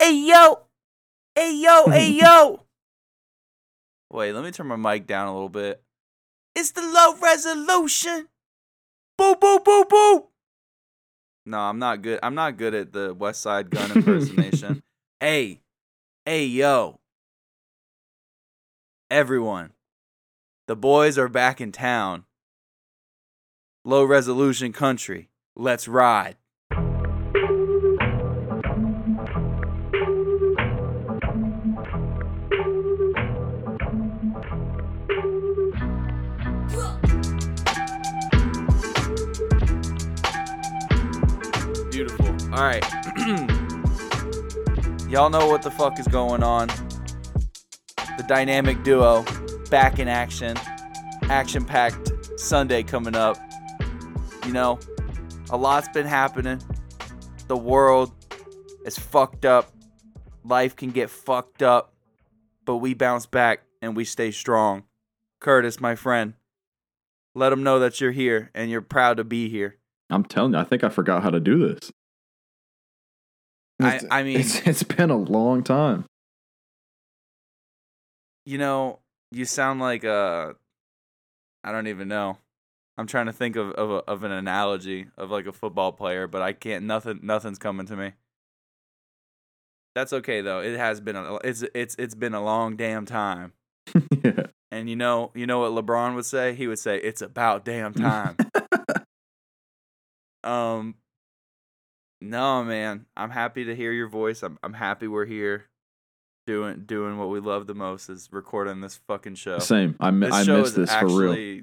Hey yo, hey yo, hey yo. Wait, let me turn my mic down a little bit. It's the low resolution. Boo boo boo boo. No, I'm not good. I'm not good at the West Side Gun impersonation. hey, hey yo. Everyone, the boys are back in town. Low resolution country. Let's ride. All right. Y'all know what the fuck is going on. The dynamic duo back in action. Action packed Sunday coming up. You know, a lot's been happening. The world is fucked up. Life can get fucked up. But we bounce back and we stay strong. Curtis, my friend, let them know that you're here and you're proud to be here. I'm telling you, I think I forgot how to do this. I, I mean, it's it's been a long time. you know, you sound like uh I don't even know. I'm trying to think of of, a, of an analogy of like a football player, but I can't. Nothing nothing's coming to me. That's okay though. It has been a it's it's it's been a long damn time. yeah. And you know you know what LeBron would say? He would say it's about damn time. um No, man. I'm happy to hear your voice. I'm I'm happy we're here doing doing what we love the most is recording this fucking show. Same. I, mi- This I miss is this for real.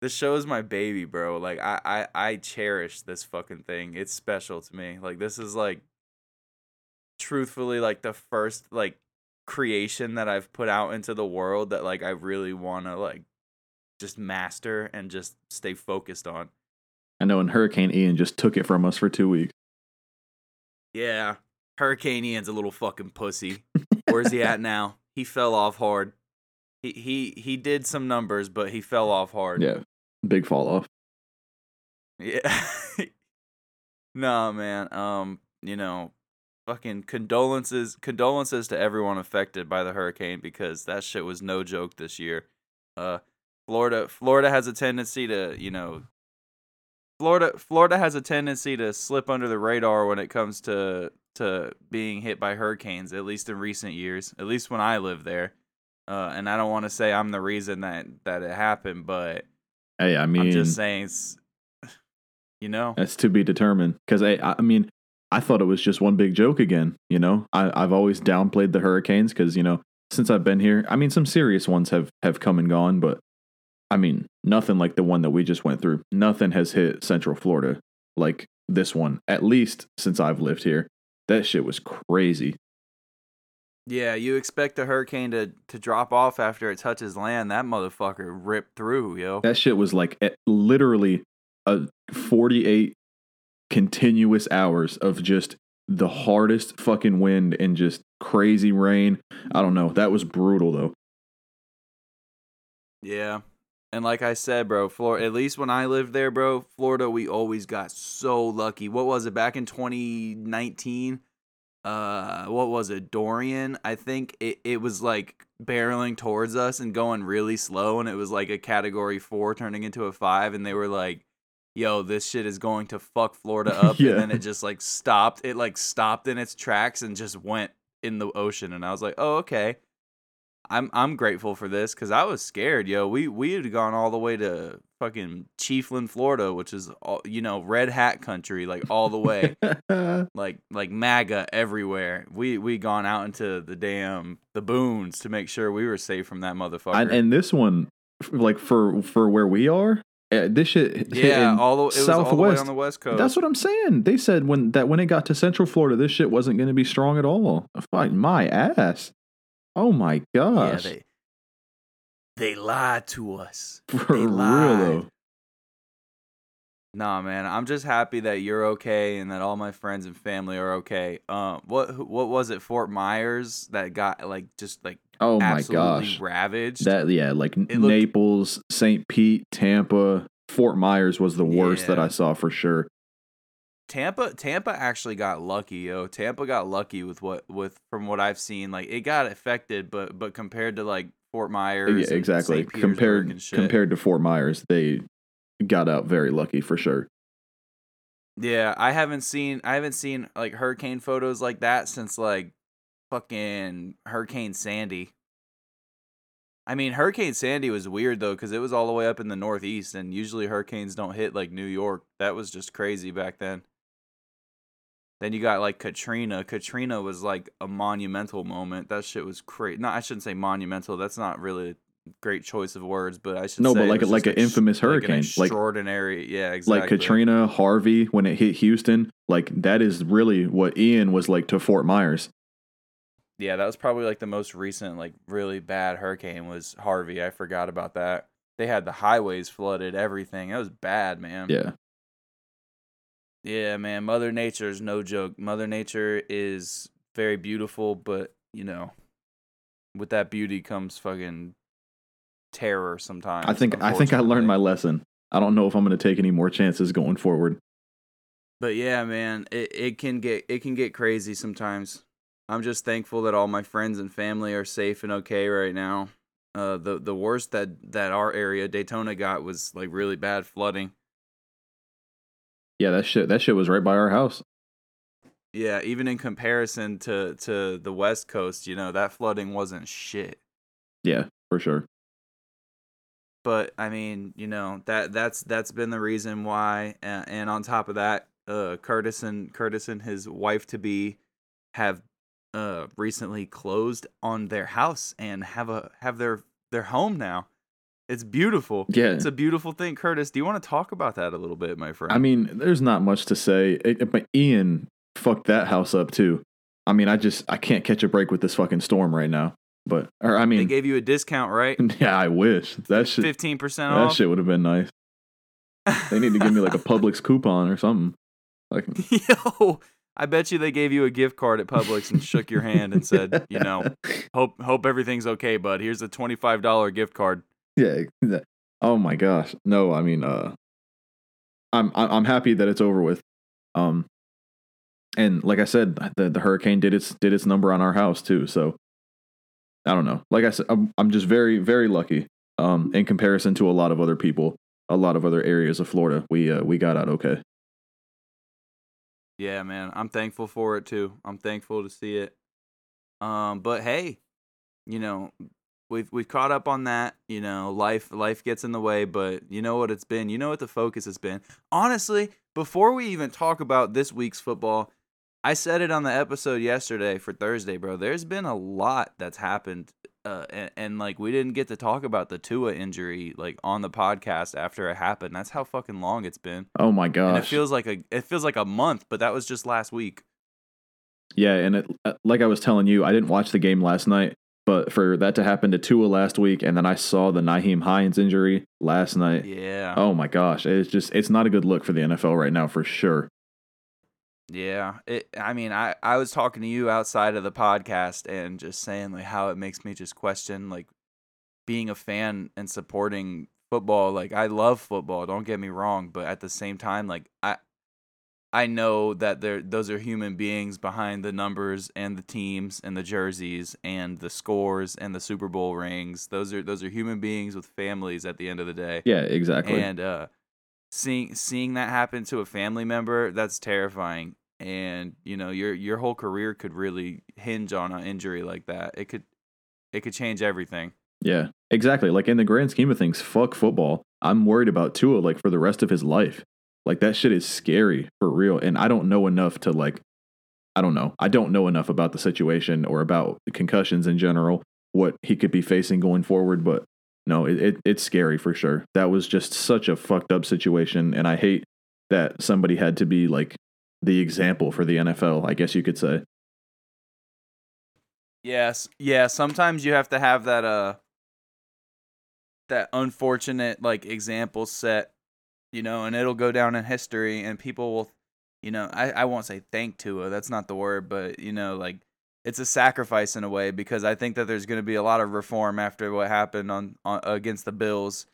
This show is my baby, bro. Like I, I I cherish this fucking thing. It's special to me. Like this is like truthfully like the first like creation that I've put out into the world that like I really want to like just master and just stay focused on. I know, and Hurricane Ian just took it from us for two weeks. Yeah. Hurricane Ian's a little fucking pussy. Where's he at now? He fell off hard. He he he did some numbers, but he fell off hard. Yeah. Big fall off. Yeah. no, man. Um, you know, fucking condolences condolences to everyone affected by the hurricane because that shit was no joke this year. Uh Florida Florida has a tendency to, you know, Florida Florida has a tendency to slip under the radar when it comes to to being hit by hurricanes, at least in recent years, at least when I lived there. Uh, and I don't want to say I'm the reason that that it happened, but Hey, I mean, I'm just saying, it's, you know, that's to be determined. Because I, I mean, I thought it was just one big joke again. You know, I, I've always downplayed the hurricanes because you know since I've been here, I mean, some serious ones have have come and gone, but I mean, nothing like the one that we just went through. Nothing has hit Central Florida like this one. At least since I've lived here, that shit was crazy. yeah, you expect the hurricane to to drop off after it touches land. That motherfucker ripped through, yo. That shit was like literally a 48 continuous hours of just the hardest fucking wind and just crazy rain. I don't know. That was brutal though. Yeah. And like I said, bro, Florida, at least when I lived there, bro, Florida, we always got so lucky. What was it back in 2019? Uh, what was it? Dorian, I think it, it was like barreling towards us and going really slow. And it was like a category four turning into a five. And they were like, yo, this shit is going to fuck Florida up. Yeah. And then it just like stopped. It like stopped in its tracks and just went in the ocean. And I was like, oh, okay. I'm I'm grateful for this because I was scared, yo. We we had gone all the way to fucking Chiefland, Florida, which is all you know, red hat country, like all the way, like like MAGA everywhere. We we gone out into the damn the boons to make sure we were safe from that motherfucker. and, and this one, like for for where we are, eh, this shit yeah, all the it was all the way Southwest. on the west coast. That's what I'm saying. They said when that when it got to Central Florida, this shit wasn't going to be strong at all. Fuck my ass. Oh my yeah, they they lied to us. For they real lied. though. Nah, man, I'm just happy that you're okay and that all my friends and family are okay. Um, what what was it, Fort Myers, that got like just like Oh my absolutely gosh. ravaged? That yeah, like looked- Naples, St. Pete, Tampa, Fort Myers was the worst that I saw for sure. Tampa Tampa actually got lucky, yo. Tampa got lucky with what with from what I've seen. Like it got affected, but but compared to like Fort Myers, yeah, exactly. Compared compared to Fort Myers, they got out very lucky for sure. Yeah, I haven't seen I haven't seen like hurricane photos like that since like fucking Hurricane Sandy. I mean, Hurricane Sandy was weird though cuz it was all the way up in the northeast and usually hurricanes don't hit like New York. That was just crazy back then. Then you got like Katrina. Katrina was like a monumental moment. That shit was crazy. No, I shouldn't say monumental. That's not really a great choice of words, but I should No, say but like- like an infamous like an hurricane. Like- extraordinary. yeah, exactly. Like Katrina, Harvey, when it hit Houston, like that is really what Ian was like to Fort Myers. Yeah, that was probably like the most recent, like really bad hurricane was Harvey. I forgot about that. They had the highways flooded, everything. That was bad, man. Yeah. Yeah, man. Mother Nature is no joke. Mother Nature is very beautiful, but you know, with that beauty comes fucking terror sometimes. I think I think I learned my lesson. I don't know if I'm going to take any more chances going forward. But yeah, man, it, it can get it can get crazy sometimes. I'm just thankful that all my friends and family are safe and okay right now. Uh, the the worst that that our area Daytona got was like really bad flooding. Yeah, that shit that shit was right by our house. Yeah, even in comparison to to the West Coast, you know that flooding wasn't shit. Yeah, for sure. But I mean, you know that that's that's been the reason why. And, and on top of that, uh, Curtis and Curtis and his wife to be have uh recently closed on their house and have a have their their home now. It's beautiful. Yeah. It's a beautiful thing. Curtis, do you want to talk about that a little bit, my friend? I mean, there's not much to say. But Ian fucked that house up too. I mean, I just I can't catch a break with this fucking storm right now. But or I mean, they gave you a discount, right? yeah, I wish that shit Fifteen percent off. that shit would have been nice. They need to give me like a Publix coupon or something. Like Yo, I bet you they gave you a gift card at Publix and shook your hand and said, you know, hope hope everything's okay, bud. Here's a twenty five dollar gift card. Yeah. Oh my gosh. No, I mean, uh, I'm I'm happy that it's over with. Um, and like I said, the the hurricane did its did its number on our house too. So I don't know. Like I said, I'm I'm just very very lucky. Um, in comparison to a lot of other people, a lot of other areas of Florida, we uh, we got out okay. Yeah, man. I'm thankful for it too. I'm thankful to see it. Um, but hey, you know, we've we've caught up on that. You know, life life gets in the way, but you know what it's been. You know what the focus has been. Honestly, before we even talk about this week's football, I said it on the episode yesterday for Thursday, bro. There's been a lot that's happened, uh, and, and like we didn't get to talk about the Tua injury like on the podcast after it happened. That's how fucking long it's been, Oh my gosh! and it feels like a it feels like a month, but that was just last week. Yeah, and it, uh, like I was telling you, I didn't watch the game last night, but for that to happen to Tua last week, and then I saw the Nyheim Hines injury last night. Yeah. Oh my gosh, it's just it's not a good look for the NFL right now for sure. Yeah, it. I mean, I I was talking to you outside of the podcast and just saying like how it makes me just question like being a fan and supporting football. Like I love football, don't get me wrong, but at the same time, like I I know that there those are human beings behind the numbers and the teams and the jerseys and the scores and the Super Bowl rings. Those are those are human beings with families at the end of the day. Yeah, exactly. And uh, seeing seeing that happen to a family member, that's terrifying. And you know, your your whole career could really hinge on an injury like that. It could it could change everything. yeah, exactly. Like in the grand scheme of things, fuck football. I'm worried about Tua like for the rest of his life. Like that shit is scary for real, and I don't know enough to like. I don't know. I don't know enough about the situation or about concussions in general, what he could be facing going forward. But no, it, it it's scary for sure. That was just such a fucked up situation, and I hate that somebody had to be like the example for the NFL. I guess you could say. Yes, yeah. Sometimes you have to have that uh that unfortunate like example set, you know, and it'll go down in history, and people will, you know, I I won't say thank Tua. That's not the word, but you know, like it's a sacrifice in a way because I think that there's going to be a lot of reform after what happened on, on against the Bills.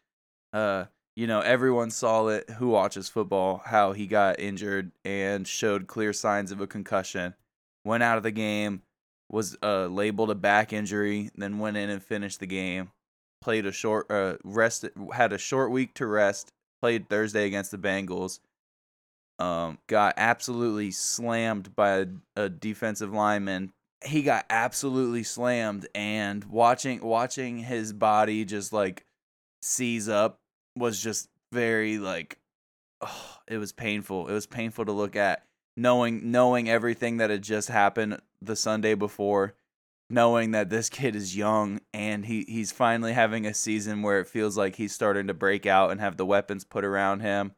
Uh, you know, everyone saw it who watches football, how he got injured and showed clear signs of a concussion. Went out of the game, was uh, labeled a back injury, then went in and finished the game. Played a short uh, rest had a short week to rest. Played Thursday against the Bengals. Um, got absolutely slammed by a, a defensive lineman. He got absolutely slammed, and watching watching his body just like seize up was just very like oh, it was painful. It was painful to look at knowing knowing everything that had just happened the Sunday before, knowing that this kid is young and he he's finally having a season where it feels like he's starting to break out and have the weapons put around him.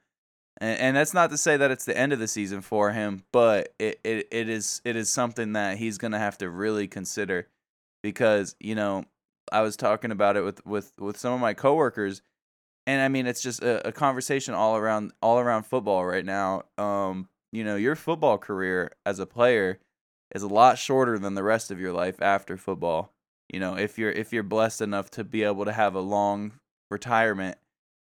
And, and that's not to say that it's the end of the season for him, but it, it, it is it is something that he's gonna have to really consider because, you know, I was talking about it with, with, with some of my coworkers and I mean it's just a, a, conversation all around all around football right now. Um, you know, your football career as a player is a lot shorter than the rest of your life after football. You know, if you're if you're blessed enough to be able to have a long retirement,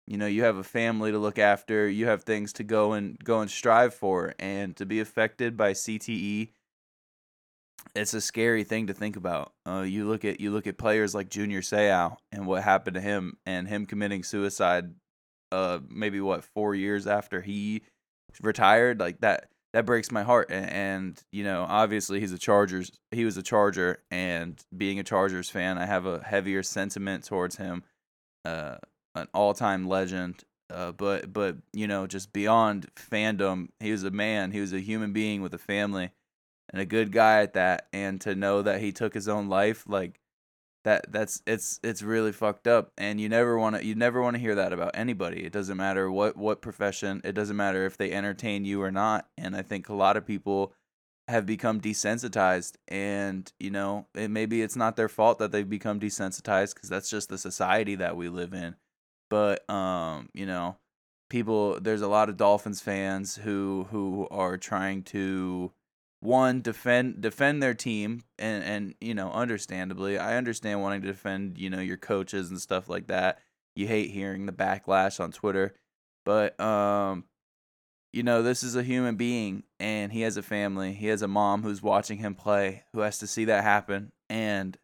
you know, you have a family to look after, you have things to go and go and strive for and to be affected by CTE it's a scary thing to think about. Uh, you look at you look at players like Junior Seau and what happened to him, and him committing suicide. Uh, maybe what four years after he retired, like that. That breaks my heart. And, and you know, obviously he's a Chargers. He was a Charger, and being a Chargers fan, I have a heavier sentiment towards him. Uh, an all-time legend. Uh, but but you know, just beyond fandom, he was a man. He was a human being with a family and a good guy at that and to know that he took his own life like that that's it's it's really fucked up and you never want to you never want to hear that about anybody. It doesn't matter what what profession it doesn't matter if they entertain you or not and i think a lot of people have become desensitized and you know it, maybe it's not their fault that they've become desensitized because that's just the society that we live in. But um you know people there's a lot of dolphins fans who who are trying to one defend defend their team and and you know understandably i understand wanting to defend you know your coaches and stuff like that. You hate hearing the backlash on twitter but um you know this is a human being and he has a family. He has a mom who's watching him play who has to see that happen. And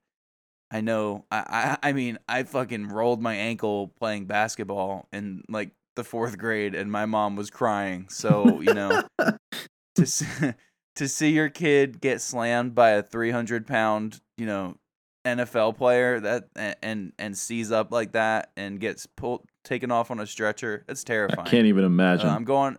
i know i i, I mean i fucking rolled my ankle playing basketball in like the fourth grade and my mom was crying. So you know to to see your kid get slammed by a 300 pound, you know, NFL player that and and seize up like that and gets pulled taken off on a stretcher. It's terrifying. I can't even imagine. Uh, I'm going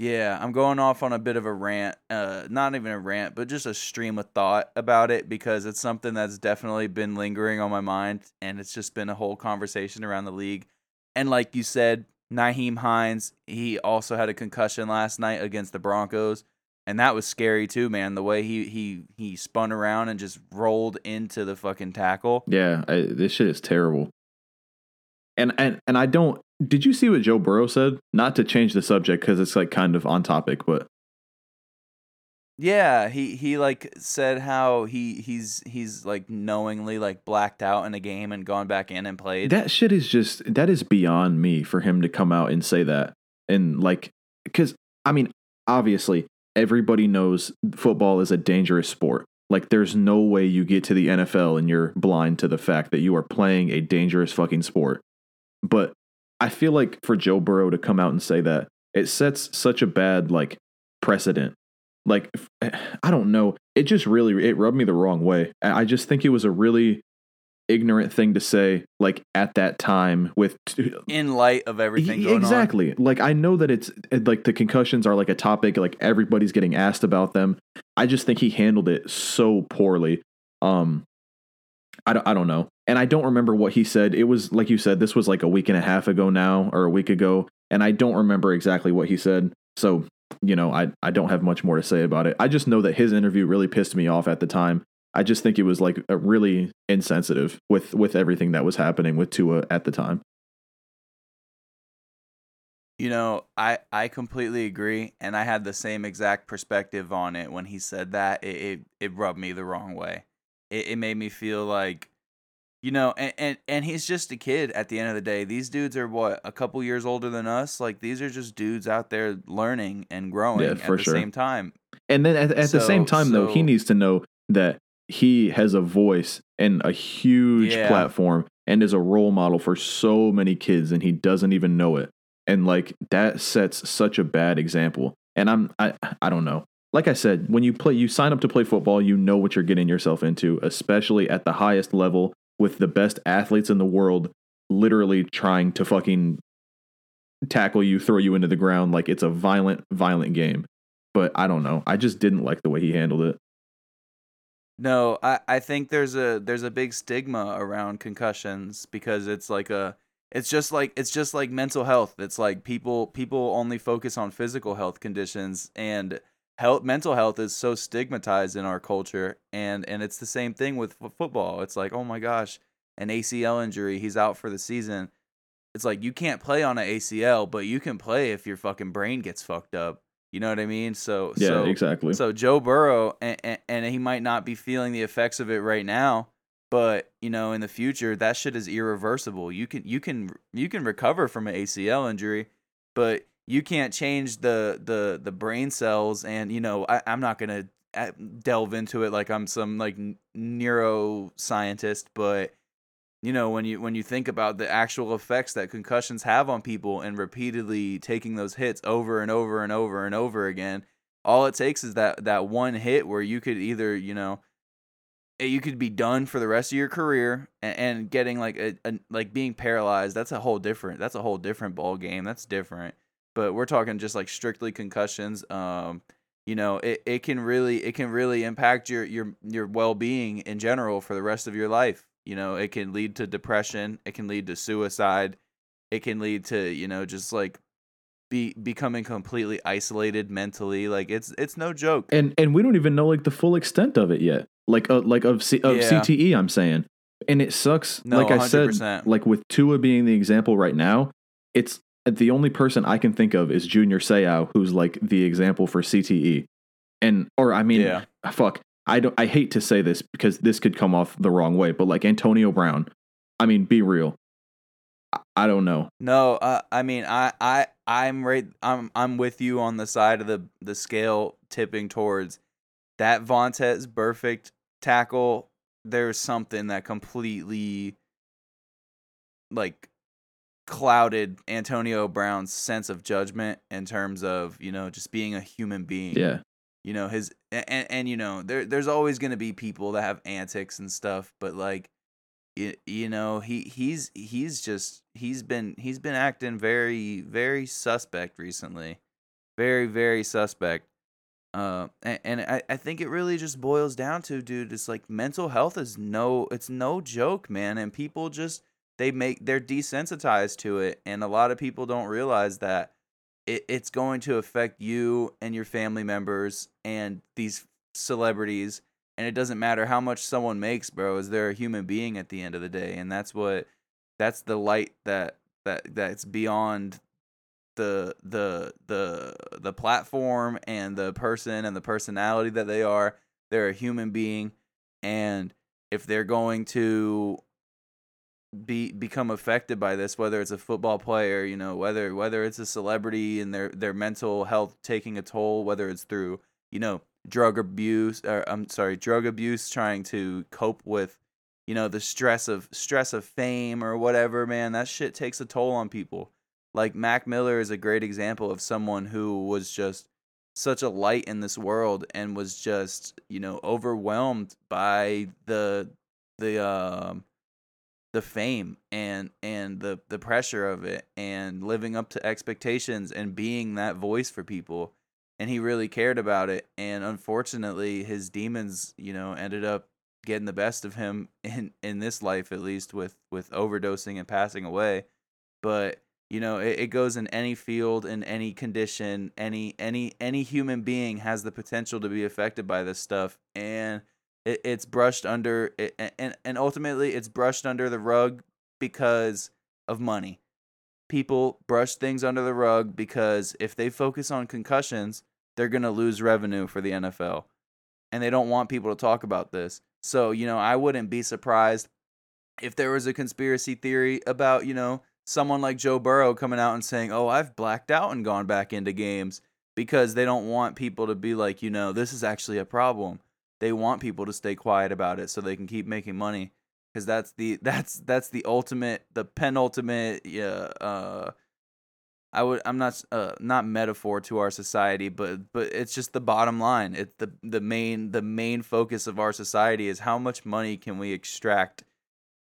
yeah, I'm going off on a bit of a rant. Uh not even a rant, but just a stream of thought about it because it's something that's definitely been lingering on my mind and it's just been a whole conversation around the league. And like you said, Nyheim Hines, he also had a concussion last night against the Broncos and that was scary too, man. The way he he he spun around and just rolled into the fucking tackle. Yeah, I, this shit is terrible. And and and I don't. Did you see what Joe Burrow said? Not to change the subject because it's like kind of on topic, but yeah, he he like said how he he's he's like knowingly like blacked out in a game and gone back in and played. That shit is just that is beyond me for him to come out and say that. And like cuz I mean, obviously everybody knows football is a dangerous sport. Like, there's no way you get to the NFL and you're blind to the fact that you are playing a dangerous fucking sport. But I feel like for Joe Burrow to come out and say that, it sets such a bad, like, precedent. Like, I don't know. It just really, it rubbed me the wrong way. I just think it was a really ignorant thing to say like at that time with in light of everything exactly on. like i know that it's like the concussions are like a topic like everybody's getting asked about them. I just think he handled it so poorly. Um I don't, I don't know. And i don't remember what he said. It was like you said this was like a week and a half ago now or a week ago and i don't remember exactly what he said. So you know i i don't have much more to say about it. I just know that his interview really pissed me off at the time I just think it was like a really insensitive with with everything that was happening with Tua at the time. You know, I I completely agree, and I had the same exact perspective on it when he said that. It it, it rubbed me the wrong way. It it made me feel like you know, and, and and he's just a kid at the end of the day. These dudes are what a couple years older than us. Like these are just dudes out there learning and growing Yeah, at the sure. same time. And then at, at the same So- time, though, he needs to know that he has a voice and a huge Yeah. platform and is a role model for so many kids, and he doesn't even know it. And like that sets such a bad example. And I'm I I don't know. Like I said, when you play, you sign up to play football, you know what you're getting yourself into, especially at the highest level with the best athletes in the world, literally trying to fucking tackle you, throw you into the ground like it's a violent, violent game but I don't know. I just didn't like the way he handled it. No, I, I think there's a there's a big stigma around concussions because it's like a it's just like it's just like mental health. It's like people people only focus on physical health conditions and health mental health is so stigmatized in our culture and and it's the same thing with f- football. It's like, "Oh my gosh, an ACL injury, he's out for the season." It's like you can't play on an ACL, but you can play if your fucking brain gets fucked up. You know what I mean? So Yeah, so, exactly. so Joe Burrow, and, and, and he might not be feeling the effects of it right now, but you know, in the future, that shit is irreversible. You can you can you can recover from an ACL injury, but you can't change the the the brain cells. And you know, I, I'm not gonna uh, delve into it like I'm some like neuroscientist, but you know when you when you think about the actual effects that concussions have on people and repeatedly taking those hits over and over and over and over again all it takes is that that one hit where you could either you know eh, you could be done for the rest of your career and, and getting like a, a like being paralyzed that's a whole different that's a whole different ball game that's different. But we're talking just like strictly concussions um you know it, it can really it can really impact your your your well-being in general for the rest of your life you know it can lead to depression it can lead to suicide it can lead to you know just like be becoming completely isolated mentally like it's it's no joke and and we don't even know like the full extent of it yet. Like uh, like of C- of Yeah. CTE, I'm saying, and it sucks. No, like I said, like with Tua being the example right now, it's the only person I can think of is Junior Seau, who's like the example for CTE, and or I mean, Yeah. fuck, I don't. I hate to say this because this could come off the wrong way, but like Antonio Brown, I mean, be real. I, I don't know. No, uh, I mean, I, I, I'm right. I'm, I'm with you on the side of the the scale tipping towards that Vontaze Burfict tackle. There's something that completely, like, clouded Antonio Brown's sense of judgment in terms of you know just being a human being. Yeah, you know his and and you know there there's always going to be people that have antics and stuff but like you, you know he he's he's just he's been he's been acting very very suspect recently. Very very suspect. Uh and, and I, I think it really just boils down to dude it's like mental health is no it's no joke man and people just they make they're desensitized to it and a lot of people don't realize that it, it's going to affect you and your family members and these celebrities and it doesn't matter how much someone makes bro is they're a human being at the end of the day and that's what that's the light that that that's beyond the the the the platform and the person and the personality that they are. They're a human being and if they're going to be become affected by this whether it's a football player you know whether whether it's a celebrity and their their mental health taking a toll whether it's through you know drug abuse or I'm sorry drug abuse trying to cope with you know the stress of stress of fame or whatever man that shit takes a toll on people. Like Mac Miller is a great example of someone who was just such a light in this world and was just you know overwhelmed by the the um the fame and and the the pressure of it and living up to expectations and being that voice for people. And he really cared about it. And unfortunately his demons you know ended up getting the best of him in in this life at least with with overdosing and passing away. But you know it, it goes in any field in any condition any any any human being has the potential to be affected by this stuff. And it, it's brushed under it, and and ultimately it's brushed under the rug because of money. People brush things under the rug because if they focus on concussions they're going to lose revenue for the NFL and they don't want people to talk about this. So you know I wouldn't be surprised if there was a conspiracy theory about, you know, someone like Joe Burrow coming out and saying, "Oh, I've blacked out and gone back into games," because they don't want people to be like, you know, this is actually a problem. They want people to stay quiet about it so they can keep making money because that's the that's that's the ultimate, the penultimate, yeah, uh, I would I'm not uh not metaphor to our society, but but it's just the bottom line. It's the the main the main focus of our society is how much money can we extract,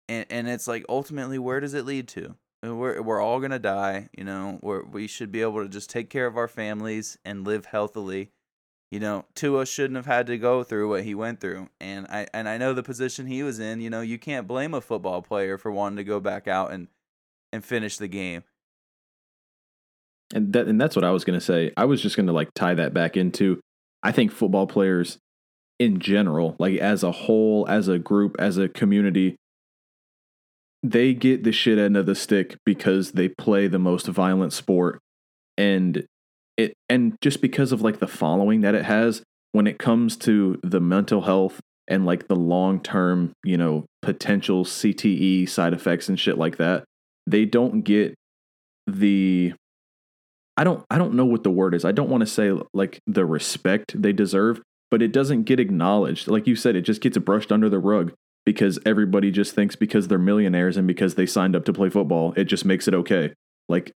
and and it's like ultimately where does it lead to? Uh, we're we're all gonna die, you know. we we should be able to just take care of our families and live healthily. You know, Tua shouldn't have had to go through what he went through, and I and I know the position he was in. You know, you can't blame a football player for wanting to go back out and and finish the game and that and that's what I was going to say. I was just going to like tie that back into I think football players in general, like as a whole, as a group, as a community, they get the shit end of the stick because they play the most violent sport and it and just because of like the following that it has when it comes to the mental health and like the long-term, you know, potential CTE side effects and shit like that, they don't get the I don't I don't know what the word is. I don't want to say like the respect they deserve, but it doesn't get acknowledged. Like you said, it just gets brushed under the rug because everybody just thinks because they're millionaires and because they signed up to play football, it just makes it okay. Like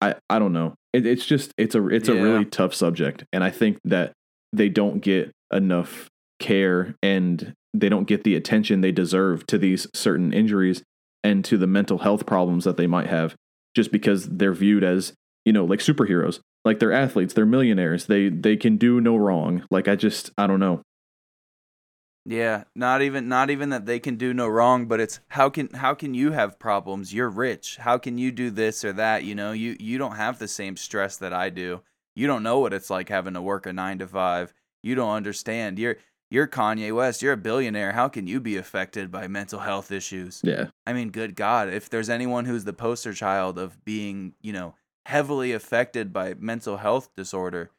I I don't know. It, it's just it's a it's yeah. a really tough subject, and I think that they don't get enough care and they don't get the attention they deserve to these certain injuries and to the mental health problems that they might have just because they're viewed as you know, like superheroes. Like they're athletes, they're millionaires. They they can do no wrong. Like I just I don't know. Yeah, not even not even that they can do no wrong, but it's how can how can you have problems? You're rich. How can you do this or that? You know, you you don't have the same stress that I do. You don't know what it's like having to work a 9 to 5. You don't understand. You're you're Kanye West, you're a billionaire. How can you be affected by mental health issues? Yeah. I mean, good God, if there's anyone who's the poster child of being, you know, heavily affected by mental health disorder.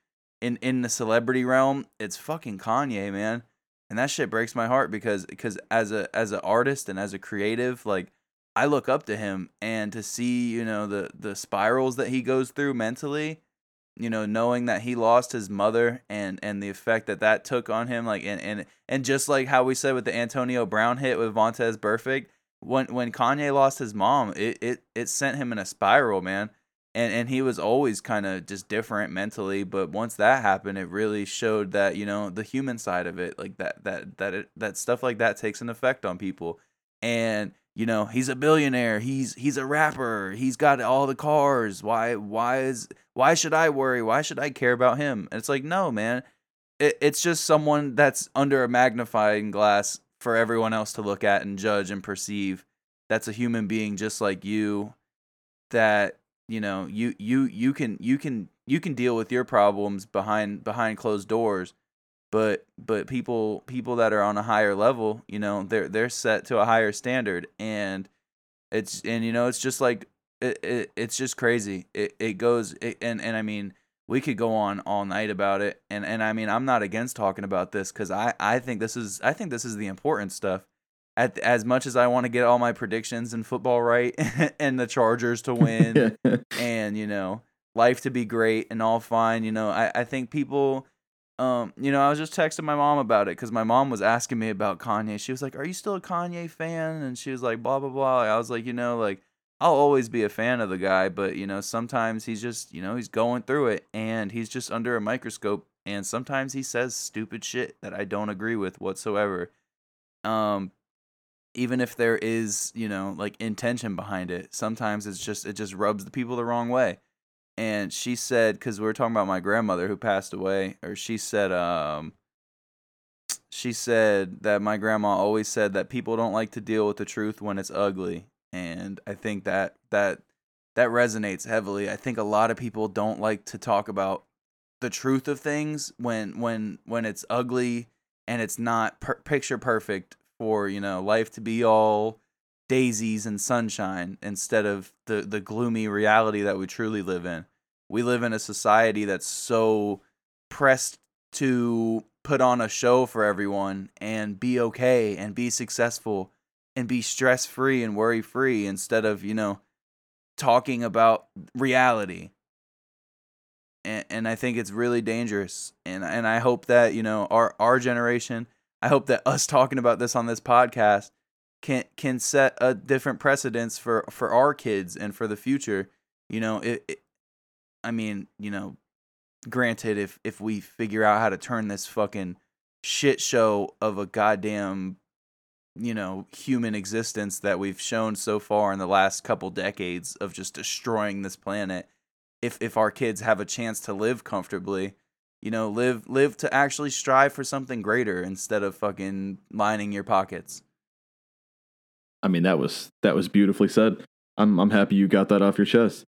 In in the celebrity realm, it's fucking Kanye, man. And that shit breaks my heart because because as a as an artist and as a creative, like I look up to him and to see, you know, the the spirals that he goes through mentally, you know, knowing that he lost his mother and and the effect that that took on him like and and and just like how we said with the Antonio Brown hit with Vontaze Burfict, when when Kanye lost his mom, it it it sent him in a spiral, man and and he was always kind of just different mentally but once that happened it really showed that you know the human side of it like that that that it, that stuff like that takes an effect on people. And you know he's a billionaire he's he's a rapper he's got all the cars why why is why should i worry? Why should i care about him? And it's like no man. It, it's just someone that's under a magnifying glass for everyone else to look at and judge and perceive that's a human being just like you that you know you you you can you can you can deal with your problems behind behind closed doors but but people people that are on a higher level you know they're they're set to a higher standard. And it's and you know it's just like it, it it's just crazy. It it goes it, and and i mean we could go on all night about it. And and i mean i'm not against talking about this because i i think this is i think this is the important stuff at, as much as I want to get all my predictions in football right and the Chargers to win and you know life to be great and all fine, you know, I, I think people um, you know, I was just texting my mom about it because my mom was asking me about Kanye. She was like, "Are you still a Kanye fan?" And she was like, "Blah blah blah." I was like, you know, like I'll always be a fan of the guy, but you know, sometimes he's just, you know, he's going through it and he's just under a microscope, and sometimes he says stupid shit that I don't agree with whatsoever. Um, even if there is you know like intention behind it sometimes it's just it just rubs the people the wrong way. And she said because we were talking about my grandmother who passed away or she said um she said that my grandma always said that people don't like to deal with the truth when it's ugly. And i think that that that resonates heavily. I think a lot of people don't like to talk about the truth of things when when when it's ugly and it's not per- picture perfect for you know life to be all daisies and sunshine instead of the the gloomy reality that we truly live in. We live in a society that's so pressed to put on a show for everyone and be okay and be successful and be stress free and worry free instead of, you know, talking about reality. And and I think it's really dangerous. And and I hope that, you know, our our generation, I hope that us talking about this on this podcast can can set a different precedence for for our kids and for the future. You know, it, it I mean, you know, granted if if we figure out how to turn this fucking shit show of a goddamn you know human existence that we've shown so far in the last couple decades of just destroying this planet if if our kids have a chance to live comfortably you know live live to actually strive for something greater instead of fucking lining your pockets I mean, that was that was beautifully said. I'm I'm happy you got that off your chest.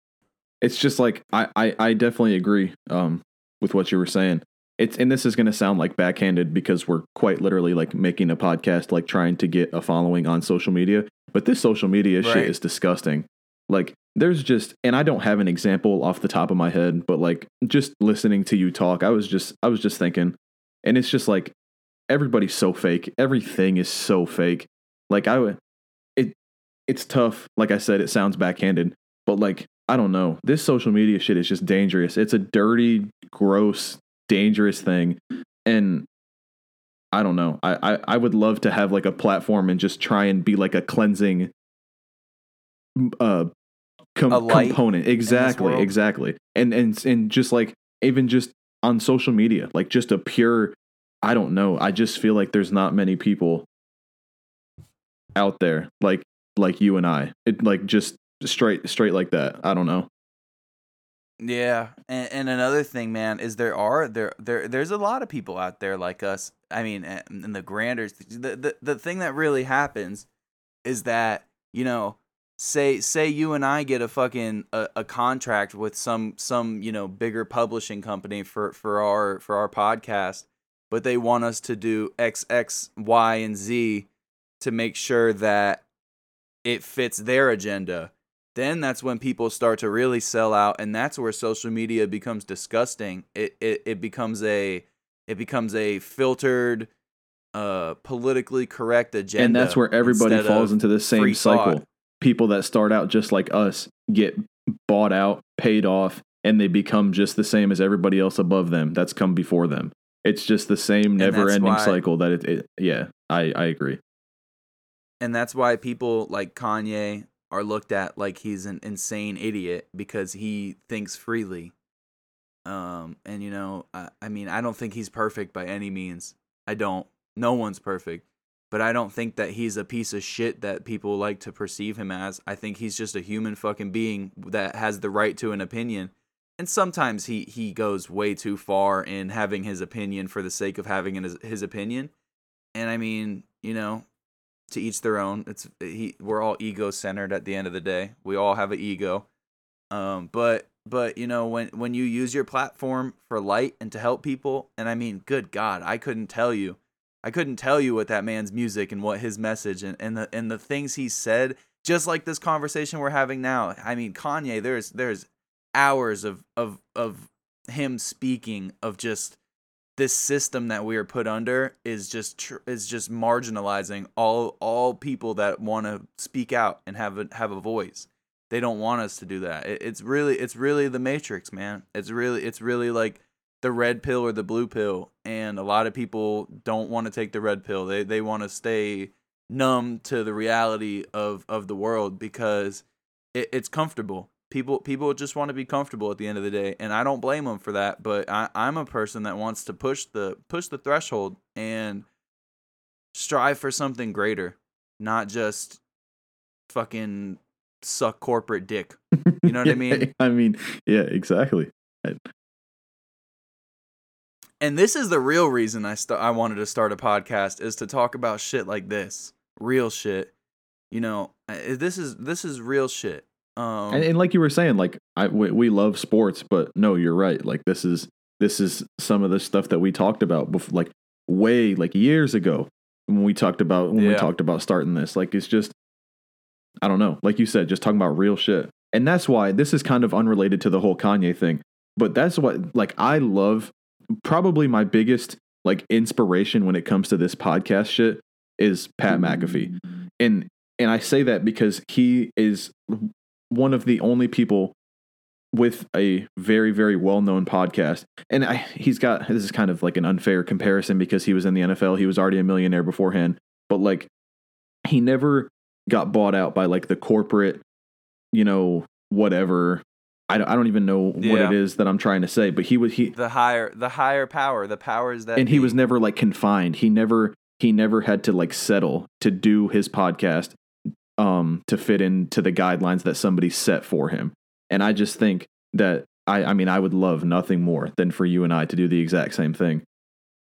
It's just like I I, I definitely agree um with what you were saying. It's and this is going to sound like backhanded because we're quite literally like making a podcast like trying to get a following on social media, but this social media Right. shit is disgusting. Like there's just and I don't have an example off the top of my head, but like just listening to you talk, I was just I was just thinking and it's just like everybody's so fake. Everything is so fake. Like I would it it's tough. Like I said, it sounds backhanded, but like I don't know. This social media shit is just dangerous. It's a dirty, gross, dangerous thing. And I don't know. I, I, I would love to have like a platform and just try and be like a cleansing uh com- component. Exactly, exactly. And and and just like even just on social media, like just a pure I don't know. I just feel like there's not many people out there like like you and I. It like just straight straight like that. I don't know. Yeah, and, and another thing, man, is there are there there there's a lot of people out there like us. I mean, in the grander the the, the thing that really happens is that you know say say you and I get a fucking a, a contract with some some you know bigger publishing company for for our for our podcast, but they want us to do X X Y and Z to make sure that it fits their agenda then that's when people start to really sell out and that's where social media becomes disgusting it it, it becomes a it becomes a filtered uh politically correct agenda and that's where everybody falls into the same cycle. thought. People that start out just like us get bought out, paid off, and they become just the same as everybody else above them that's come before them. It's just the same never-ending why- cycle that it, it. Yeah, I I agree. and that's why people like Kanye are looked at like he's an insane idiot because he thinks freely. Um, and you know, I, I mean, I don't think he's perfect by any means. I don't. No one's perfect, but I don't think that he's a piece of shit that people like to perceive him as. I think he's just a human fucking being that has the right to an opinion. And sometimes he he goes way too far in having his opinion for the sake of having his, his opinion. And I mean, you know, to each their own. It's he. We're all ego centered at the end of the day. We all have an ego. Um, but but you know when when you use your platform for light and to help people, and I mean, good God, I couldn't tell you, I couldn't tell you what that man's music and what his message and and the and the things he said. Just like this conversation we're having now. I mean, Kanye. There's there's hours of of of him speaking of just this system that we are put under is just tr- is just marginalizing all all people that want to speak out and have a have a voice. They don't want us to do that. It, it's really it's really the matrix, man. It's really it's really like the red pill or the blue pill and a lot of people don't want to take the red pill. They they want to stay numb to the reality of of the world because it, it's comfortable. People people just want to be comfortable at the end of the day, and I don't blame them for that. But I, I'm a person that wants to push the push the threshold and strive for something greater, not just fucking suck corporate dick. You know what I mean? I mean, yeah, exactly. And this is the real reason I st- I wanted to start a podcast is to talk about shit like this, real shit. You know, uh, this is this is real shit. Um, And, and like you were saying, like I we, we love sports, but no, you're right. Like this is this is some of the stuff that we talked about before, like way like years ago when we talked about when we talked about starting this. Like it's just I don't know. Like you said, just talking about real shit. And that's why this is kind of unrelated to the whole Kanye thing. But that's what like I love probably my biggest like inspiration when it comes to this podcast shit is Pat mm. McAfee. And and I say that because he is one of the only people with a very very well known podcast. And I, he's got this is kind of like an unfair comparison because he was in the NFL he was already a millionaire beforehand. But like he never got bought out by like the corporate you know whatever I don't, I don't even know what Yeah. it is that I'm trying to say but he was he The higher the higher power, the powers that and he be. was never like confined he never he never had to like settle to do his podcast um to fit into the guidelines that somebody set for him and i just think that i i mean i would love nothing more than for you and i to do the exact same thing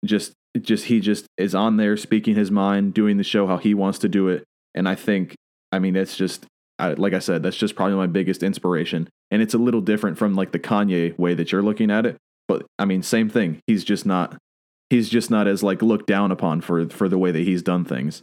just just he just is on there speaking his mind doing the show how he wants to do it and i think i mean it's just I, like i said that's just probably my biggest inspiration and it's a little different from like the kanye way that you're looking at it but i mean same thing he's just not he's just not as like looked down upon for for the way that he's done things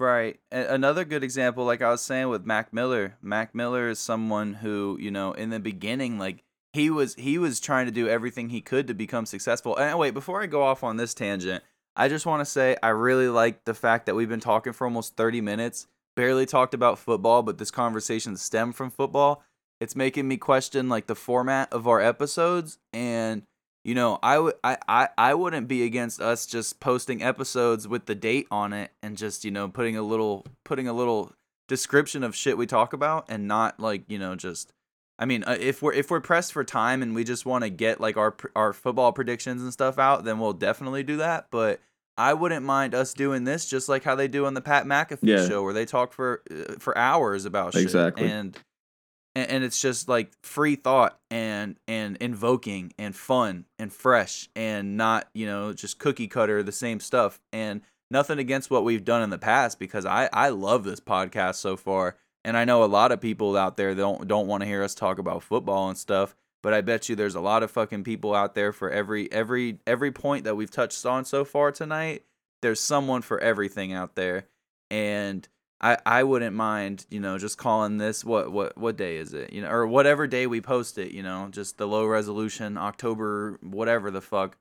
Right. Another good example, like I was saying with Mac Miller. Mac Miller is someone who, you know, in the beginning, like he was he was trying to do everything he could to become successful. And wait, before I go off on this tangent, I just want to say I really like the fact that we've been talking for almost 30 minutes, barely talked about football, but this conversation stemmed from football. It's making me question like the format of our episodes and you know, I would I, I I wouldn't be against us just posting episodes with the date on it and just, you know, putting a little putting a little description of shit we talk about and not like, you know, just I mean, uh, if we're if we're pressed for time and we just want to get like our our football predictions and stuff out, then we'll definitely do that, but I wouldn't mind us doing this just like how they do on the Pat McAfee Yeah. show where they talk for uh, for hours about shit. Exactly. And and, and it's just like free thought and and invoking and fun and fresh and not you know just cookie cutter the same stuff and nothing against what we've done in the past because I I love this podcast so far and I know a lot of people out there don't don't want to hear us talk about football and stuff but I bet you there's a lot of fucking people out there for every every every point that we've touched on so far tonight there's someone for everything out there and I, I wouldn't mind, you know, just calling this what what what day is it? You know, or whatever day we post it, you know, just the low resolution October whatever the fuck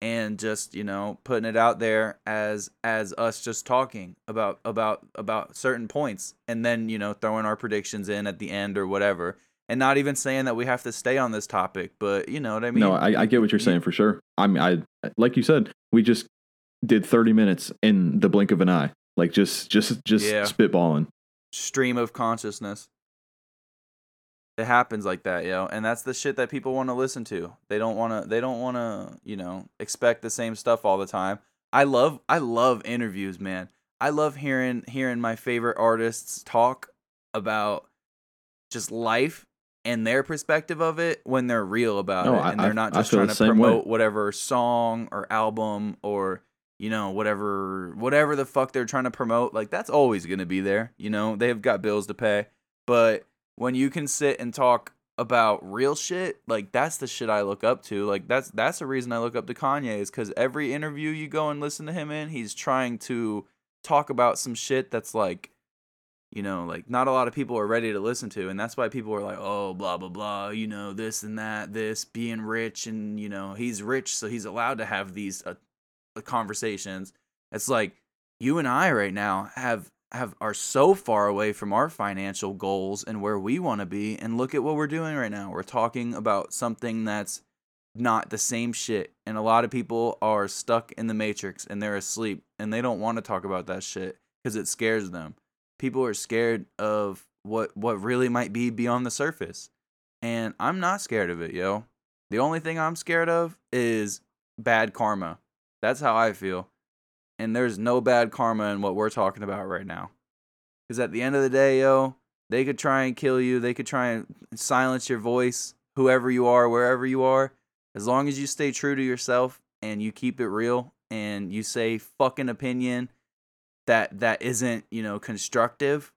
and just, you know, putting it out there as as us just talking about about about certain points and then, you know, throwing our predictions in at the end or whatever. And not even saying that we have to stay on this topic, but you know what I mean? no I, I get what you're saying for sure i mean i like you said we just did 30 minutes in the blink of an eye like just just just Yeah. spitballing stream of consciousness. It happens like that, yo, and that's the shit that people want to listen to. They don't want to. They don't want to, you know, expect the same stuff all the time. I love. I love interviews, man. I love hearing hearing my favorite artists talk about just life and their perspective of it when they're real about No, it, I- and they're not I just trying to same way. promote whatever song or album or you know whatever whatever the fuck they're trying to promote like that's always going to be there you know? They've got bills to pay. But when you can sit and talk about real shit like that's the shit i look up to. Like that's that's the reason i look up to kanye is because every interview you go and listen to him in he's trying to talk about some shit that's like you know like not a lot of people are ready to listen to and that's why people are like oh blah blah blah you know this and that this being rich and you know he's rich so he's allowed to have these uh, conversations. It's like you and i right now have have are so far away from our financial goals and where we want to be and look at what we're doing right now. We're talking about something that's not the same shit and a lot of people are stuck in the matrix and they're asleep and they don't want to talk about that shit because it scares them people are scared of what what really might be beyond the surface. And i'm not scared of it yo. The only thing i'm scared of is bad karma. That's how i feel. And there's no bad karma in what we're talking about right now. Because at the end of the day yo they could try and kill you. They could try and silence your voice whoever you are wherever you are. As long as you stay true to yourself and you keep it real and you say fucking opinion that that isn't you know constructive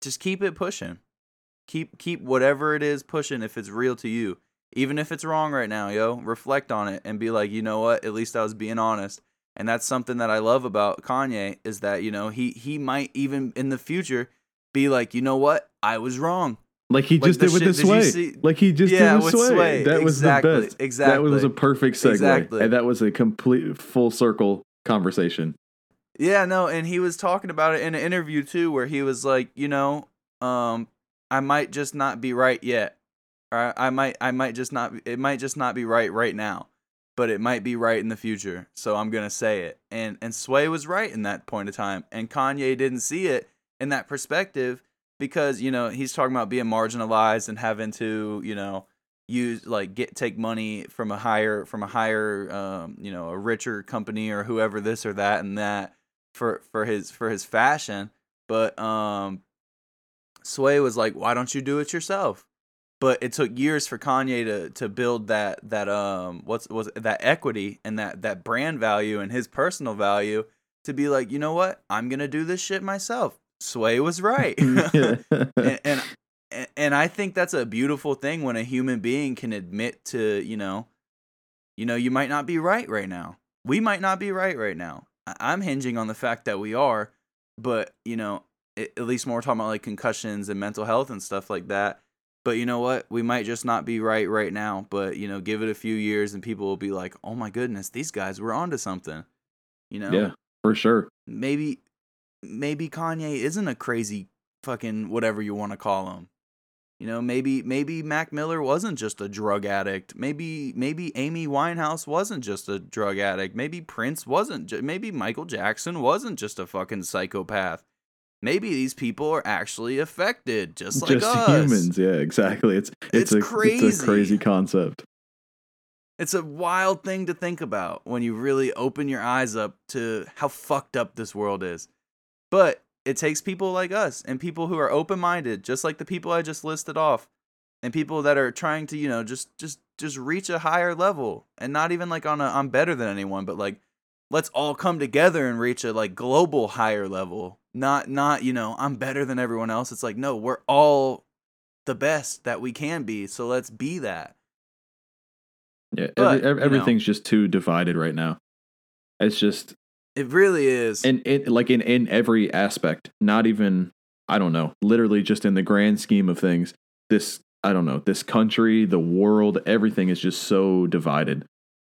just keep it pushing. Keep keep whatever it is pushing if it's real to you. Even if it's wrong right now yo reflect on it and be like you know what? At least i was being honest. And that's something that i love about kanye is that you know he he might even in the future be like you know what? I was wrong. Like he Like just did with shit- this did way like he just Yeah, did with with sway. Sway. that was the best. Exactly. that was a perfect segue. Exactly. and that was a complete full circle conversation Yeah, no, and he was talking about it in an interview too, where he was like, you know, um, I might just not be right yet, or I, I might, I might just not, it might just not be right right now, but it might be right in the future. So I'm gonna say it, and and Sway was right in that point of time, and Kanye didn't see it in that perspective because you know he's talking about being marginalized and having to, you know, use like get take money from a higher from a higher um you know a richer company or whoever this or that and that for for his for his fashion but um sway was like why don't you do it yourself? But it took years for kanye to to build that that um what's was that equity and that that brand value and his personal value to be like you know what? I'm gonna do this shit myself. Sway was right. And, and and I think that's a beautiful thing when a human being can admit to, you know, you know, you might not be right right now. We might not be right right now. I'm hinging on the fact that we are, but you know, at least more talking about like concussions and mental health and stuff like that. But you know what? We might just not be right right now. But you know, give it a few years and people will be like, "Oh my goodness, these guys were onto something." You know? Yeah, for sure. Maybe, maybe Kanye isn't a crazy fucking whatever you want to call him. You know, maybe maybe Mac Miller wasn't just a drug addict. Maybe maybe Amy Winehouse wasn't just a drug addict. Maybe Prince wasn't. Ju- maybe Michael Jackson wasn't just a fucking psychopath. Maybe these people are actually affected, just like Just us. humans. Yeah, exactly. It's It's it's, a it's a crazy. crazy concept. It's a wild thing to think about when you really open your eyes up to how fucked up this world is. But it takes people like us and people who are open-minded, just like the people I just listed off, and people that are trying to, you know, just just just reach a higher level and not even like on a I'm better than anyone, but like let's all come together and reach a like global higher level. Not not, you know, I'm better than everyone else. It's like no, we're all the best that we can be, so let's be that. Yeah, But, every, ev- you know. everything's just too divided right now. It's just It really is. and it like in in every aspect. Not even I don't know. Literally, just in the grand scheme of things, this I don't know. This country, the world, everything is just so divided.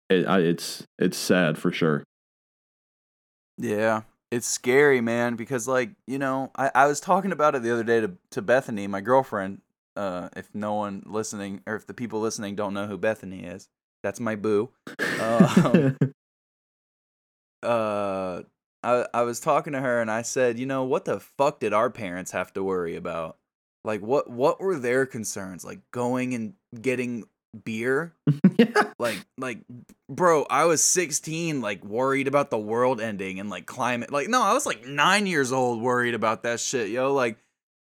It, I, it's it's sad for sure. Yeah, it's scary, man, because like, you know, I, I was talking about it the other day to, to Bethany, my girlfriend. Uh, if no one listening or if the people listening don't know who Bethany is, that's my boo. Um, uh, I I was talking to her and I said, you know, what the fuck did our parents have to worry about? Like, what what were their concerns? Like going and getting beer yeah. like like bro i was 16 like worried about the world ending and like climate like no i was like nine years old worried about that shit yo like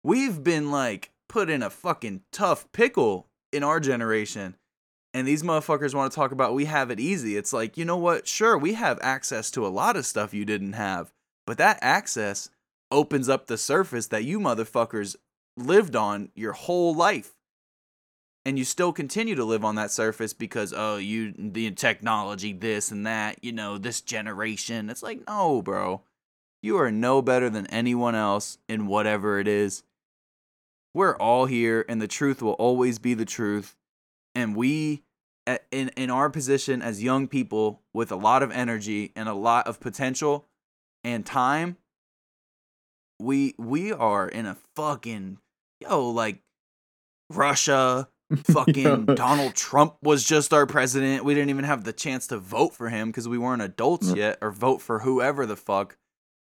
we've been like put in a fucking tough pickle in our generation and these motherfuckers want to talk about we have it easy. It's like you know what? Sure we have access to a lot of stuff you didn't have but that access opens up the surface that you motherfuckers lived on your whole life. And you still continue to live on that surface because oh you the technology this and that you know this generation. It's like no bro. You are no better than anyone else in whatever it is. We're all here and the truth will always be the truth and we in in our position as young people with a lot of energy and a lot of potential and time we we are in a fucking yo like Russia fucking Donald Trump was just our president. We didn't even have the chance to vote for him because we weren't adults Mm. yet, or vote for whoever the fuck.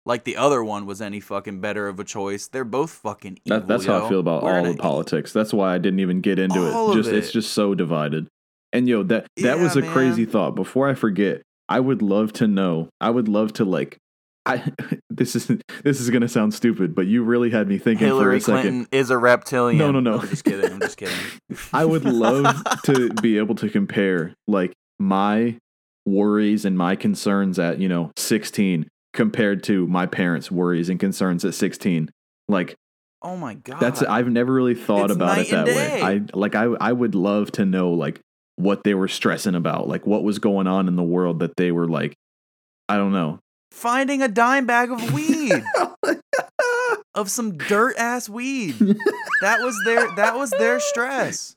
Like the other one was any fucking better of a choice. They're both fucking evil. That, that's how. I feel about We're all a- of politics. That's why I didn't even get into it. Just it's just so divided. And yo, that that Yeah, was a man. crazy thought. Before I forget, I would love to know. I would love to like. I this is this is gonna sound stupid, but you really had me thinking Hillary for a second. Clinton is a reptilian. No, no, no. I'm just kidding. I'm just kidding. I would love to be able to compare like my worries and my concerns at, you know, 16 compared to my parents' worries and concerns at 16. Like Oh my god. that's I've never really thought It's about it that way. I like I I would love to know like what they were stressing about, like what was going on in the world that they were like I don't know. finding a dime bag of weed. of some dirt ass weed. that was their that was their stress.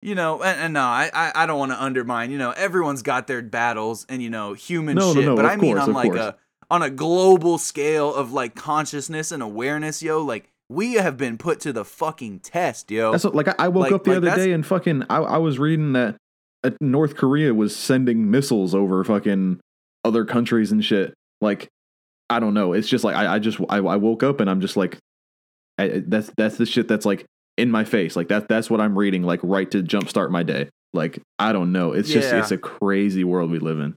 You know, and, and no, I I, don't want to undermine. You know, everyone's got their battles and you know human No, no, shit. no, but of I mean course, on like course. a on a global scale of like consciousness and awareness, yo, like we have been put to the fucking test, yo. That's what, like I, I woke Like- up the like other day and fucking I, I was reading that uh, North Korea was sending missiles over fucking other countries and shit. Like I don't know. It's just like I, I just I, I woke up and I'm just like I, that's that's the shit that's like in my face. Like that that's what I'm reading like right to jumpstart my day. Like I don't know. It's just it's a crazy world we live in.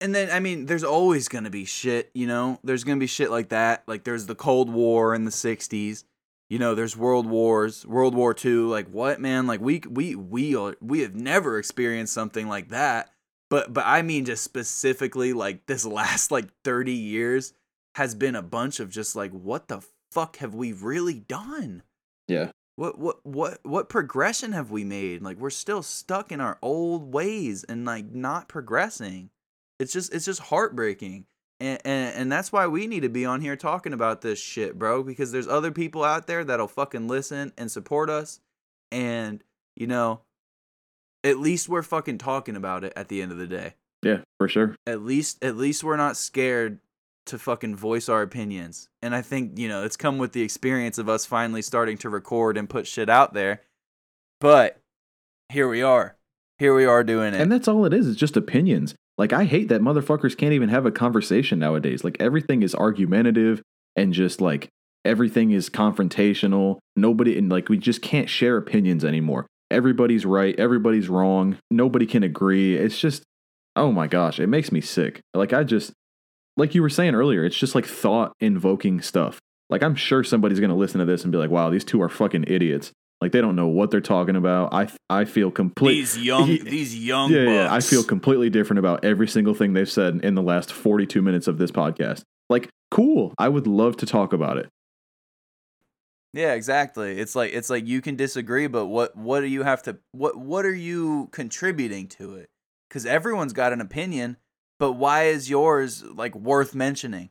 And then I mean, there's always gonna be shit, you know. There's gonna be shit like that. Like there's the Cold War in the '60s. You know, there's World Wars, World War II. Like what, man? Like we we we are, we have never experienced something like that. But but I mean, just specifically like this last like 30 years has been a bunch of just like what the fuck have we really done? Yeah. What what what what progression have we made? Like we're still stuck in our old ways and like not progressing. It's just it's just heartbreaking. And, and and that's why we need to be on here talking about this shit, bro, because there's other people out there that'll fucking listen and support us and you know at least we're fucking talking about it at the end of the day. Yeah, for sure. At least at least we're not scared to fucking voice our opinions. And I think, you know, it's come with the experience of us finally starting to record and put shit out there. But here we are. Here we are doing it. And that's all it is. It's just opinions. Like I hate that motherfuckers can't even have a conversation nowadays. Like everything is argumentative and just like everything is confrontational. Nobody and like we just can't share opinions anymore. Everybody's right, everybody's wrong. Nobody can agree. It's just oh my gosh, it makes me sick. Like I just like you were saying earlier, it's just like thought invoking stuff. Like I'm sure somebody's going to listen to this and be like, "Wow, these two are fucking idiots." Like they don't know what they're talking about. I I feel complete these young these young yeah, yeah, I feel completely different about every single thing they've said in the last 42 minutes of this podcast. Like, cool. I would love to talk about it. Yeah, exactly. It's like it's like you can disagree, but what what do you have to what what are you contributing to it? Cuz everyone's got an opinion, but why is yours like worth mentioning?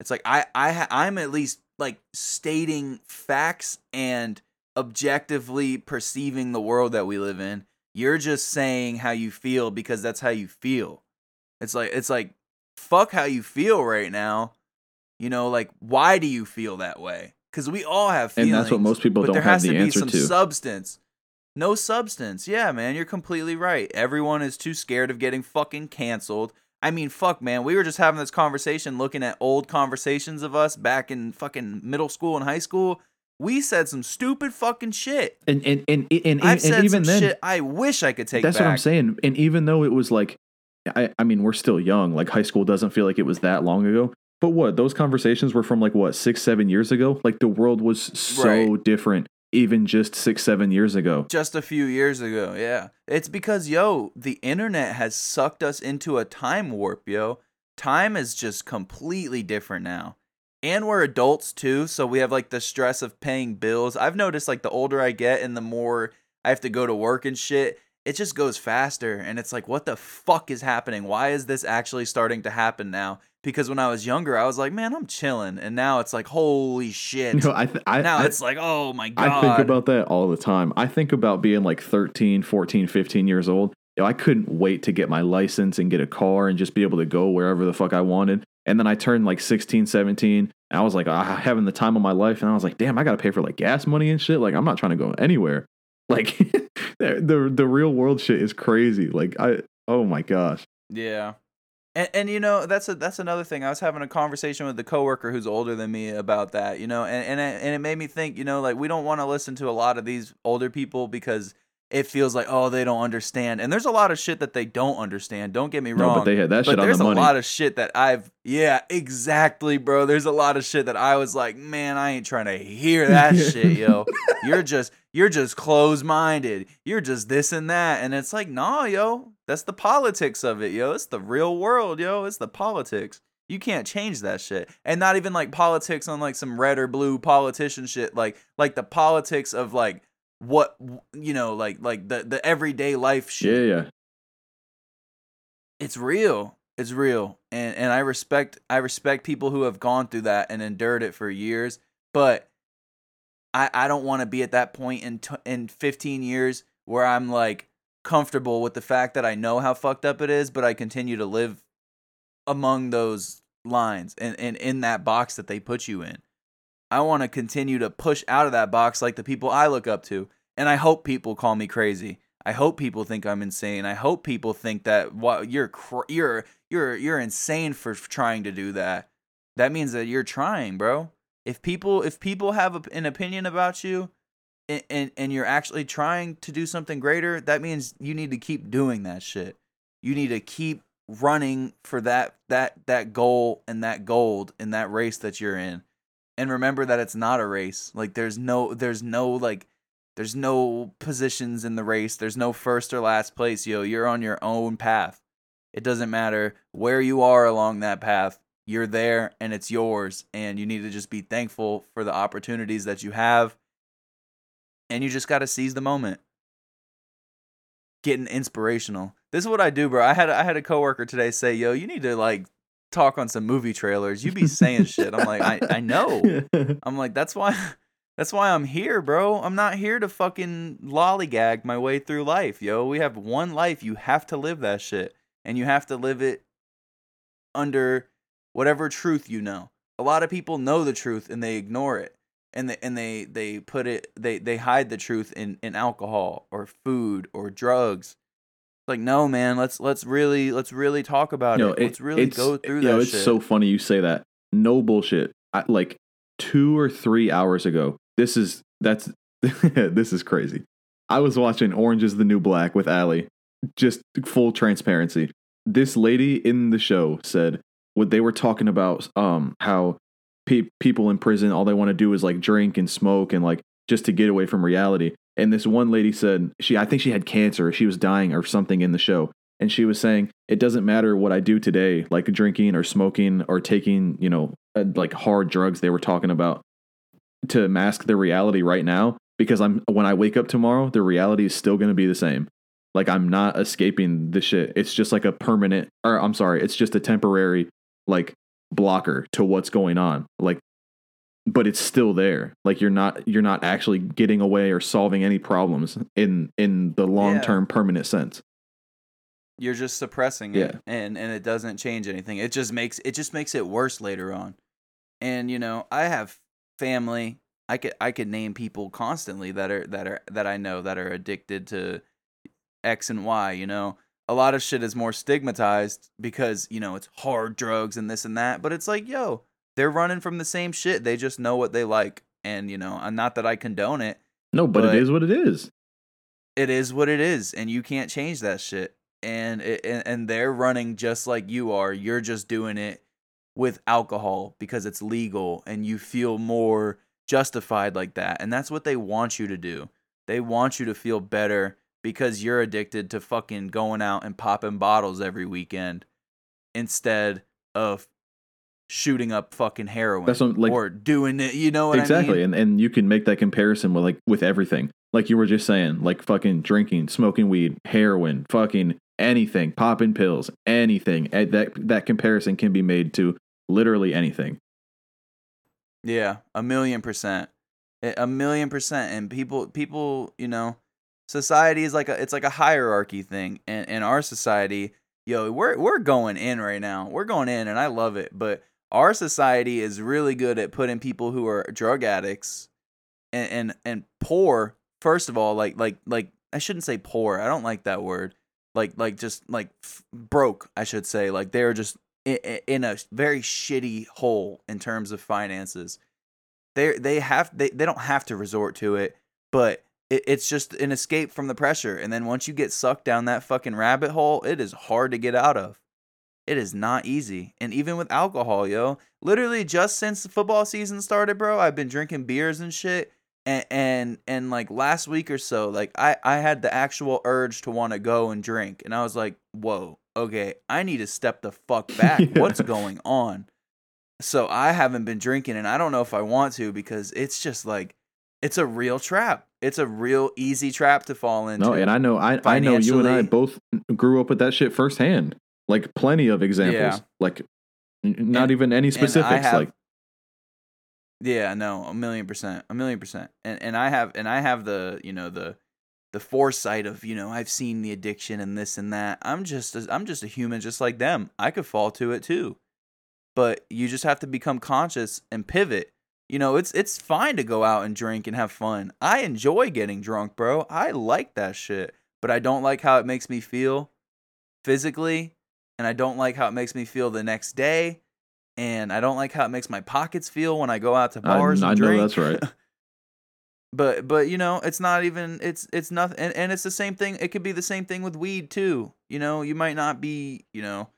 It's like I I I'm at least like stating facts and objectively perceiving the world that we live in. You're just saying how you feel because that's how you feel. It's like it's like fuck how you feel right now. You know, like why do you feel that way? Because we all have feelings, And that's what most people don't have has the to answer be some to. substance. No substance. Yeah, man, you're completely right. Everyone is too scared of getting fucking canceled. I mean, fuck, man. We were just having this conversation looking at old conversations of us back in fucking middle school and high school. We said some stupid fucking shit. And and and and, and, and even some then, shit I wish I could take that's back. what I'm saying. And even though it was like, I, I mean, we're still young. Like high school doesn't feel like it was that long ago. But what those conversations were from like what six, seven years ago. Like the world was so Right. different, even just six, seven years ago. just a few years ago. Yeah. It's because, yo, the internet has sucked us into a time warp, yo. Time is just completely different now. And we're adults too, so we have like the stress of paying bills. I've noticed like the older I get and the more I have to go to work and shit, it just goes faster. And it's like, what the fuck is happening? Why is this actually starting to happen now? Because when I was younger, I was like, man, I'm chilling. And now it's like, holy shit. Know, I, th- I now I, it's like, oh my God. I think about that all the time. I think about being like 13, 14, 15 years old. You know, I couldn't wait to get my license and get a car and just be able to go wherever the fuck I wanted. And then I turned like 16, 17. And I was like, ah, having the time of my life. And I was like, damn, I got to pay for like gas money and shit. Like, I'm not trying to go anywhere. Like, the, the the real world shit is crazy. Like, I, oh my gosh. Yeah. And, and you know that's a that's another thing. I was having a conversation with the coworker who's older than me about that. You know, and and it, and it made me think. You know, like we don't want to listen to a lot of these older people because it feels like oh they don't understand. And there's a lot of shit that they don't understand. Don't get me wrong. No, but they had that but shit on there's the a money. lot of shit that I've yeah exactly bro. There's a lot of shit that I was like man I ain't trying to hear that shit yo. You're just you're just closed minded. You're just this and that. And it's like, nah, yo. That's the politics of it, yo. It's the real world, yo. It's the politics. You can't change that shit. And not even like politics on like some red or blue politician shit. Like like the politics of like what you know, like like the the everyday life shit yeah, yeah. it's real it's real and and i respect i respect people who have gone through that and endured it for years but i i don't want to be at that point in t- in 15 years where i'm like comfortable with the fact that i know how fucked up it is but i continue to live among those lines and, and in that box that they put you in. I want to continue to push out of that box like the people I look up to. And I hope people call me crazy. I hope people think I'm insane. I hope people think that what you're cr- you're you're you're insane for trying to do that. That means that you're trying, bro. If people if people have a, an opinion about you and, and and you're actually trying to do something greater, that means you need to keep doing that shit. You need to keep running for that that that goal and that gold in that race that you're in. And remember that it's not a race. Like there's no there's no like there's no positions in the race. There's no first or last place, yo. You're on your own path. It doesn't matter where you are along that path. You're there and it's yours and you need to just be thankful for the opportunities that you have. And you just got to seize the moment. Getting inspirational. This is what I do, bro. I had I had a coworker today say, "Yo, you need to like talk on some movie trailers. You be saying shit." I'm like, "I I know." I'm like, "That's why that's why I'm here, bro. I'm not here to fucking lollygag my way through life, yo. We have one life. You have to live that shit. And you have to live it under whatever truth you know. A lot of people know the truth and they ignore it. And they and they they put it they they hide the truth in in alcohol or food or drugs. Like no, man. Let's let's really let's really talk about Yo, it. Let's really go through that it's shit. so funny you say that. No bullshit. I, like two or three hours ago. This is that's this is crazy. I was watching Orange is the New Black with Allie. Just full transparency. This lady in the show said what they were talking about um how pe- people in prison all they want to do is like drink and smoke and like just to get away from reality. And this one lady said she I think she had cancer, she was dying or something in the show. And she was saying it doesn't matter what I do today, like drinking or smoking or taking, you know, uh, like hard drugs they were talking about to mask the reality right now because I'm when I wake up tomorrow, the reality is still going to be the same. Like I'm not escaping the shit. It's just like a permanent or I'm sorry, it's just a temporary like blocker to what's going on. Like but it's still there. Like you're not you're not actually getting away or solving any problems in in the long-term permanent sense. You're just suppressing Yeah. it and and it doesn't change anything. It just makes it just makes it worse later on. And you know, I have family. I could I could name people constantly that are that are that I know that are addicted to X and Y, you know. A lot of shit is more stigmatized because, you know, it's hard drugs and this and that, but it's like, yo, they're running from the same shit. They just know what they like. And, you know, and not that I condone it. No, but, But- it is what it is. It is what it is and you can't change that shit. And it, and, and they're running just like you are. You're just doing it with alcohol because it's legal and you feel more justified like that. And that's what they want you to do. They want you to feel better because you're addicted to fucking going out and popping bottles every weekend instead of shooting up fucking heroin That's what- like- or doing it. You know what exactly I mean? and and you can make that comparison with like with everything like you were just saying like fucking drinking smoking weed heroin fucking anything popping pills anything Eh, that that comparison can be made to literally anything Yeah, a million percent, A- a million percent. And people, people, you know, society is like a, it's like a hierarchy thing. And in our society, yo, we're we're going in right now. We're going in, and I love it. But our society is really good at putting people who are drug addicts and and, and poor. First of all, like like like I shouldn't say poor. I don't like that word. Like like just like f- broke. I should say like they're just i- i- in a very shitty hole in terms of finances. They they have they, they don't have to resort to it, but it, it's just an escape from the pressure. And then once you get sucked down that fucking rabbit hole, it is hard to get out of. It is not easy. And even with alcohol, yo, literally just since the football season started, bro, I've been drinking beers and shit. And and, and like last week or so, like I, I had the actual urge to want to go and drink. And I was like, whoa, okay, I need to step the fuck back. Yeah. What's going on? So I haven't been drinking and I don't know if I want to because it's just like it's a real trap. It's a real easy trap to fall into. no and i know i i know you and i both grew up with that shit firsthand like plenty of examples Yeah. like n- not And- even any specifics have- like Yeah, no, a million percent, a million percent. And and I have and I have the you know the the foresight of you know I've seen the addiction and this and that. I'm just a, I'm just a human just like them. I could fall to it too. but you just have to become conscious and pivot. You know, it's it's fine to go out and drink and have fun. I enjoy getting drunk, bro. I like that shit, but I don't like how it makes me feel physically, and I don't like how it makes me feel the next day, and I don't like how it makes my pockets feel when I go out to bars I, and I drink. know that's right. but but you know it's not even it's it's nothing and, and it's the same thing it could be the same thing with weed too you know you might not be you know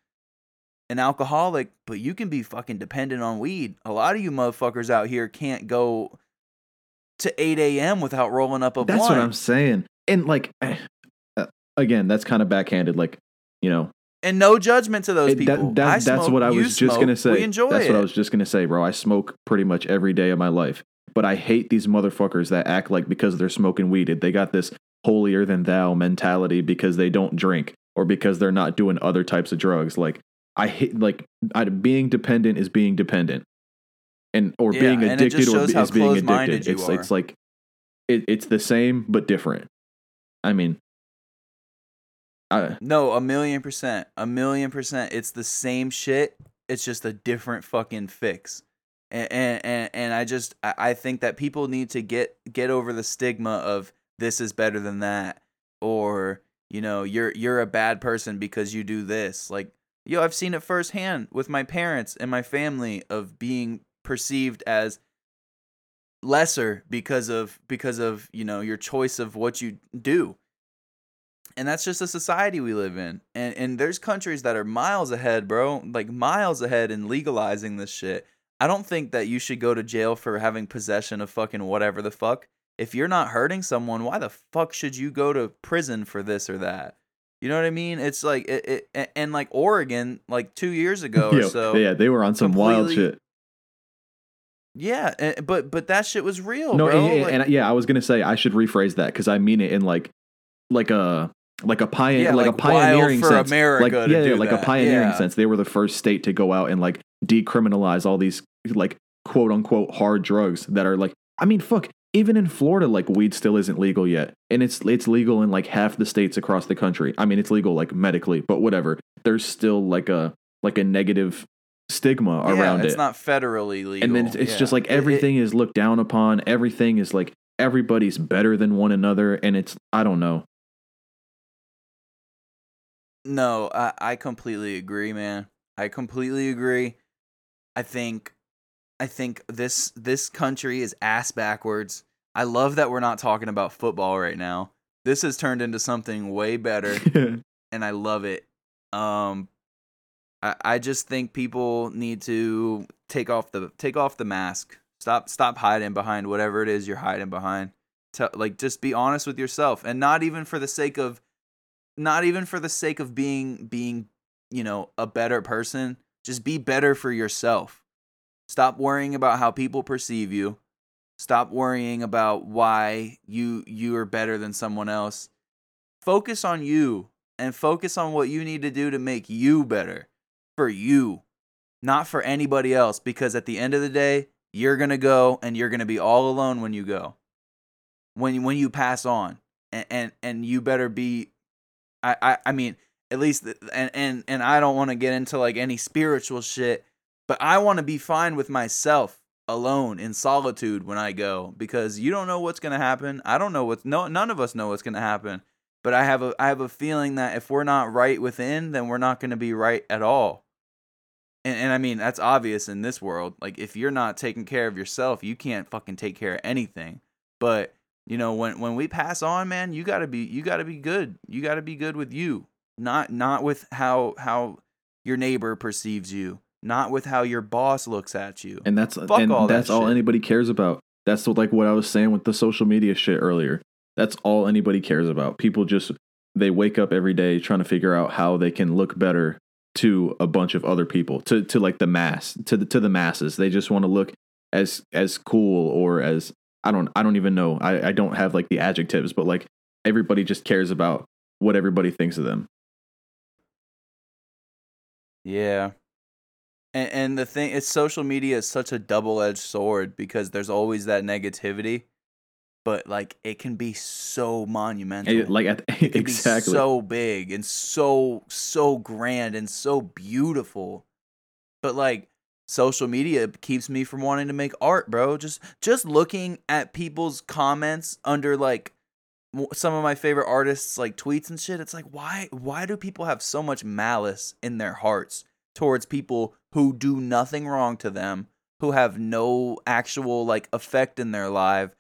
an alcoholic but you can be fucking dependent on weed a lot of you motherfuckers out here can't go to 8 a.m without rolling up a That's blunt what I'm saying. And like, uh, again, that's kind of backhanded. Like, you know, and no judgment to those it- people that- I that's what I was just smoke, gonna say. that's it what I was just gonna say, bro. I smoke pretty much every day of my life, but I hate these motherfuckers that act like because they're smoking weed, they got this holier than thou mentality because they don't drink or because they're not doing other types of drugs. Like, I hate like I, being dependent is being dependent, and or Yeah, being and addicted or shows be- how is being addicted. It's are. it's like it, it's the same but different. I mean, I, No, a million percent. A million percent. It's the same shit. It's just a different fucking fix. And and and, I just I think that people need to get get over the stigma of this is better than that or you know you're you're a bad person because you do this like yo I've seen it firsthand with my parents and my family of being perceived as lesser because of because of you know your choice of what you do and that's just a society we live in. And and there's countries that are miles ahead bro like miles ahead in legalizing this shit. I don't think that you should go to jail for having possession of fucking whatever the fuck. If you're not hurting someone why the fuck should you go to prison for this or that? You know what i mean? It's like it, it and like oregon like two years ago or yo, so yeah, they were on some wild shit. yeah eh, but but that shit was real no, bro and, Like- and yeah, I was gonna say I should rephrase that because I mean it in like like a like a pioneer Yeah, like, like a pioneering for sense. America like yeah, yeah, like that. a pioneering Yeah. sense. They were the first state to go out and like decriminalize all these like quote unquote hard drugs that are like I mean fuck even in Florida like weed still isn't legal yet and it's it's legal in like half the states across the country. I mean it's legal like medically, but whatever. There's still like a like a negative stigma yeah, around it's it. It's not federally legal and then it's, it's just like It- it- everything is looked down upon everything is like everybody's better than one another and it's i don't know No, I, I completely agree, man. I completely agree. I think I think this this country is ass backwards. I love that we're not talking about football right now. This has turned into something way better and I love it. Um I, I just think people need to take off the take off the mask. Stop stop hiding behind whatever it is you're hiding behind. Tell like just be honest with yourself and not even for the sake of not even for the sake of being being, you know, a better person. Just be better for yourself. Stop worrying about how people perceive you. Stop worrying about why you you are better than someone else. Focus on you and focus on what you need to do to make you better for you, not for anybody else because at the end of the day, you're going to go and you're going to be all alone when you go. When when you pass on. And and, and you better be I, I I mean, at least and and and I don't want to get into like any spiritual shit, but I want to be fine with myself alone in solitude when I go because you don't know what's going to happen. I don't know what's no none of us know what's going to happen. But I have a I have a feeling that if we're not right within, then we're not going to be right at all. And and I mean, that's obvious in this world. Like if you're not taking care of yourself, you can't fucking take care of anything. But you know, when when we pass on, man, you got to be you got to be good. You got to be good with you. Not not with how how your neighbor perceives you, not with how your boss looks at you. and that's Fuck and all that that's all anybody cares about that's what, like what i was saying with the social media shit earlier that's all anybody cares about people just they wake up every day trying to figure out how they can look better to a bunch of other people to to like the mass to the to the masses they just want to look as as cool or as i don't i don't even know i i don't have like the adjectives but like everybody just cares about what everybody thinks of them Yeah. And and the thing is social media is such a double-edged sword because there's always that negativity, but like it can be so monumental. And, like at, it can exactly be so big and so so grand and so beautiful. But like social media keeps me from wanting to make art, bro. Just just looking at people's comments under like some of my favorite artists like tweets and shit. It's like why why do people have so much malice in their hearts towards people who do nothing wrong to them, who have no actual like effect in their life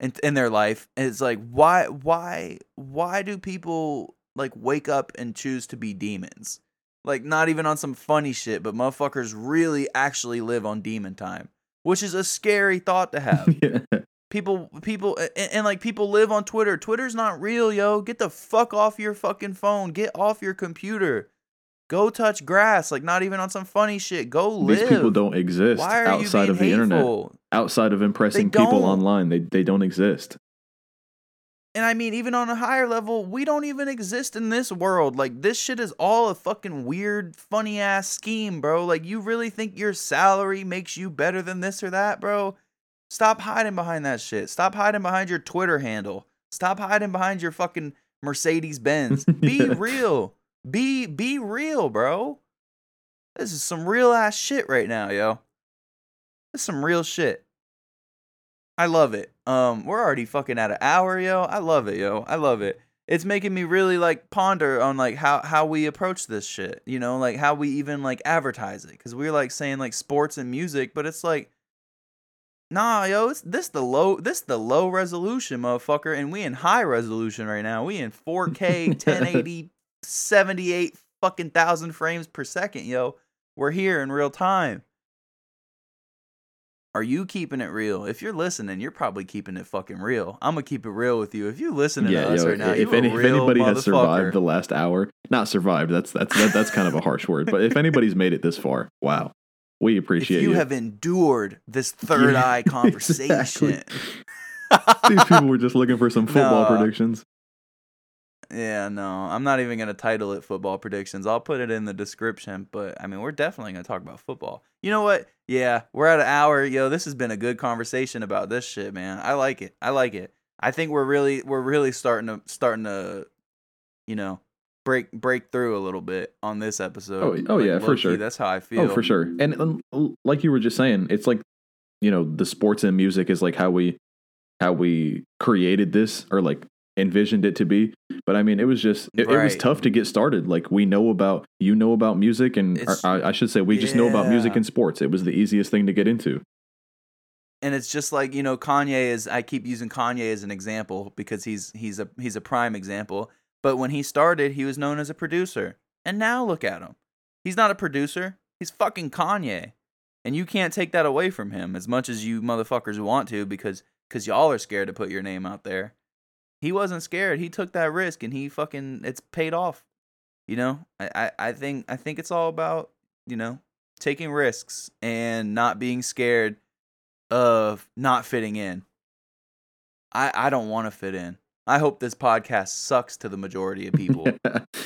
in, in their life? And it's like why why why do people like wake up and choose to be demons? Like not even on some funny shit, but motherfuckers really actually live on demon time, which is a scary thought to have. yeah. people people and, and, like people live on Twitter. Twitter's not real, yo. Get the fuck off your fucking phone. Get off your computer. Go touch grass. Like not even on some funny shit. Go live. These people don't exist outside of the being internet. Outside of impressing people online, they they don't exist. And I mean, even on a higher level, we don't even exist in this world. Like, this shit is all a fucking weird, funny ass scheme, bro. Like, you really think your salary makes you better than this or that, bro? Stop hiding behind that shit. Stop hiding behind your Twitter handle. Stop hiding behind your fucking Mercedes Benz. Be Yeah. real. Be be real, bro. This is some real ass shit right now, yo. This is some real shit. I love it. Um, we're already fucking at an hour, yo. I love it, yo. I love it. It's making me really like ponder on like how how we approach this shit. You know, like how we even like advertise it. Cause we're like saying like sports and music, but it's like, nah, yo. It's this the low this the low resolution, motherfucker, and we in high resolution right now. We in 4K, 1080, 78 fucking thousand frames per second, yo. We're here in real time. Are you keeping it real? If you're listening, you're probably keeping it fucking real. I'm gonna keep it real with you. If you listening yeah, to us yo, right now, if, any, if anybody has survived the last hour, not survived. That's that's that, that's kind of a harsh word, but if anybody's made it this far, wow, we if appreciate you, you. have endured this third Yeah, eye conversation, exactly. These people were just looking for some football No. predictions. Yeah, no, I'm not even gonna title it football predictions. I'll put it in the description, but I mean, we're definitely gonna talk about football. You know what? Yeah, we're at an hour. Yo, this has been a good conversation about this shit, man. I like it. I like it. I think we're really we're really starting to starting to, you know, break break through a little bit on this episode. Oh, oh, yeah, for sure. That's how I feel. Oh, for sure. And l- like you were just saying, it's like you know the sports and music is like how we how we created this or like envisioned it to be. But I mean, it was just it, it was tough to get started. Like we know about you know about music, and I, I should say we just know about music and sports. It was the easiest thing to get into. and it's just like you know Kanye is I keep using Kanye as an example because he's he's a he's a prime example. But when he started, he was known as a producer, and now look at him. He's not a producer. He's fucking Kanye, and you can't take that away from him as much as you motherfuckers want to because because y'all are scared to put your name out there. He wasn't scared. He took that risk, and he fucking it's paid off. You know, I I, I think I think it's all about you know taking risks and not being scared of not fitting in. I I don't want to fit in. I hope this podcast sucks to the majority of people.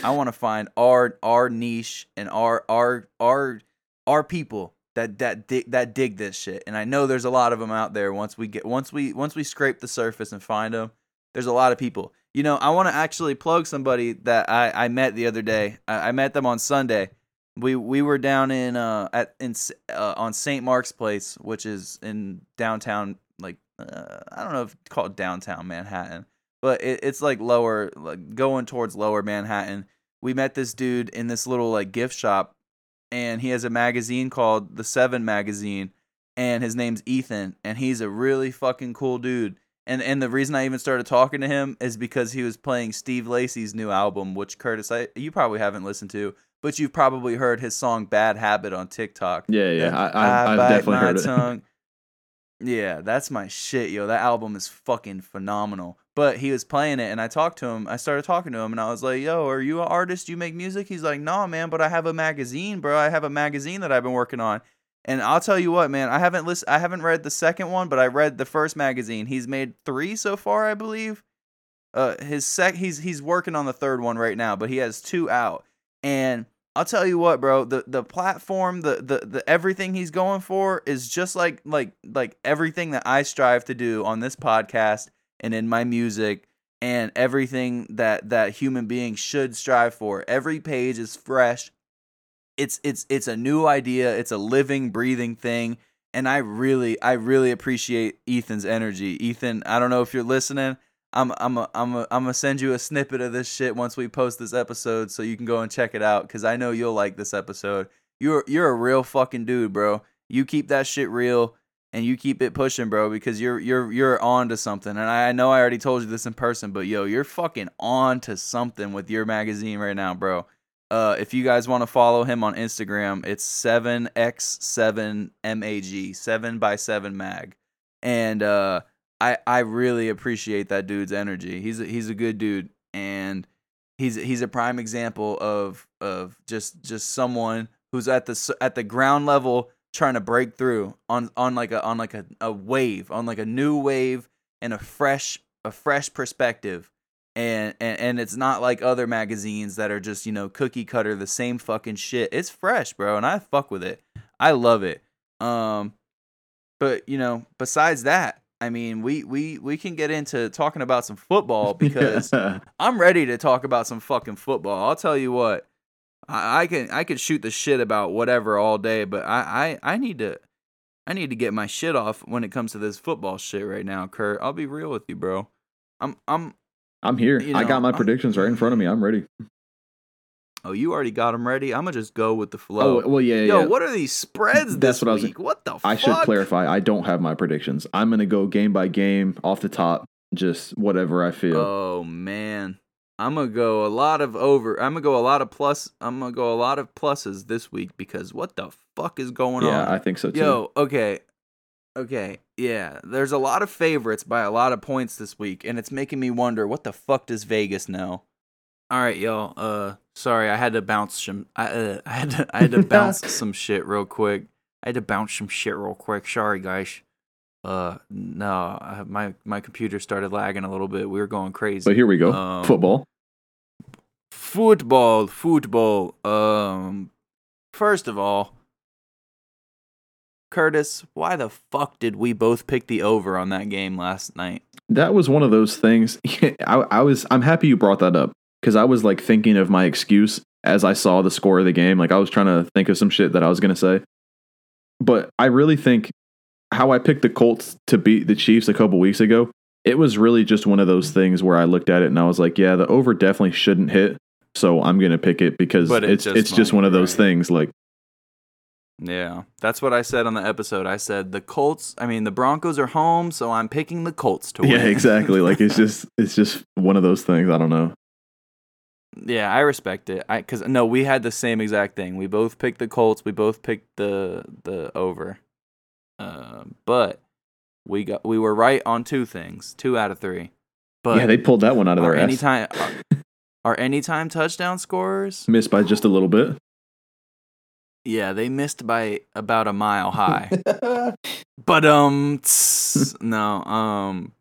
I want to find our our niche and our our our our people that that dig, that dig this shit. And I know there's a lot of them out there. Once we get once we once we scrape the surface and find them, there's a lot of people. You know, I want to actually plug somebody that I I met the other day. I, I met them on Sunday. We we were down in uh at in uh, on St. Mark's Place, which is in downtown like uh, I don't know if it's called downtown Manhattan, but it, it's like lower like going towards lower Manhattan. We met this dude in this little like gift shop and he has a magazine called The 7 magazine and his name's Ethan and he's a really fucking cool dude. And and the reason I even started talking to him is because he was playing Steve Lacy's new album, which Curtis I you probably haven't listened to, but you've probably heard his song Bad Habit on TikTok. yeah, yeah, I, I, I've bite definitely heard it. Yeah, that's my shit, yo. That album is fucking phenomenal. But he was playing it, and I talked to him. I started talking to him, and I was like, "Yo, are you an artist? Do You make music?" He's like, "Nah, man, but I have a magazine, bro. I have a magazine that I've been working on." And I'll tell you what, man. I haven't list- I haven't read the second one, but I read the first magazine. He's made three so far, I believe. Uh, his sec he's he's working on the third one right now, but he has two out. And I'll tell you what, bro, the the platform, the the the everything he's going for is just like like like everything that I strive to do on this podcast and in my music and everything that that human beings should strive for. Every page is fresh. It's it's it's a new idea. It's a living, breathing thing, and I really I really appreciate Ethan's energy. Ethan, I don't know if you're listening. I'm I'm a, I'm a, I'm gonna send you a snippet of this shit once we post this episode, so you can go and check it out. Cause I know you'll like this episode. You're you're a real fucking dude, bro. You keep that shit real and you keep it pushing, bro, because you're you're you're on to something. And I know I already told you this in person, but yo, you're fucking on to something with your magazine right now, bro. Uh, if you guys want to follow him on Instagram, it's 7x7mag, 7 by 7 mag. And uh, I I really appreciate that dude's energy. He's a, he's a good dude and he's he's a prime example of of just just someone who's at the at the ground level trying to break through on on like a on like a, a wave on like a new wave and a fresh a fresh perspective and, and and it's not like other magazines that are just you know cookie cutter the same fucking shit it's fresh bro and i fuck with it i love it um but you know besides that i mean we we we can get into talking about some football because Yeah. i'm ready to talk about some fucking football i'll tell you what I, I can I could shoot the shit about whatever all day, but I, I I need to I need to get my shit off when it comes to this football shit right now, Kurt. I'll be real with you, bro. I'm I'm I'm here. You I got my I'm- predictions right in front of me. I'm ready. oh you already got them ready. I'm gonna just go with the flow. Oh well, yeah, yeah. Yo, yeah. what are these spreads That's this what I was- week? what the fuck? I fuck? should clarify. I don't have my predictions. I'm gonna go game by game, off the top, just whatever I feel. Oh man. I'm gonna go a lot of over. I'm gonna go a lot of plus. I'm gonna go a lot of pluses this week because what the fuck is going on? yeah, I think so too. Yo, okay. Okay, yeah. There's a lot of favorites by a lot of points this week, and it's making me wonder what the fuck does Vegas know? All right, y'all. Uh, sorry, I had to bounce some. I uh, I had to I had to bounce some shit real quick. I had to bounce some shit real quick. Sorry, guys. Uh, no, I, my my computer started lagging a little bit. We were going crazy. but here we go. Um, Football. Football, football. Um, first of all, Curtis, why the fuck did we both pick the over on that game last night? That was one of those things. I, I was. I'm happy you brought that up because I was like thinking of my excuse as I saw the score of the game. Like I was trying to think of some shit that I was gonna say. But I really think how I picked the Colts to beat the Chiefs a couple weeks ago. It was really just one of those things where I looked at it and I was like, yeah, the over definitely shouldn't hit. So I'm gonna pick it because But it it's just it's just one of those right. things. Like Yeah, that's what I said on the episode. I said the Colts. I mean, the Broncos are home, so I'm picking the Colts to win. yeah, exactly. like it's just it's just one of those things. I don't know. yeah, I respect it. I because no, we had the same exact thing. We both picked the Colts. We both picked the the over. Uh, but we got we were right on two things, two out of three. But yeah, they pulled that one out of their ass. anytime our, our anytime touchdown scorers, Missed by just a little bit. Yeah, they missed by about a mile high. but um, tss, no, um.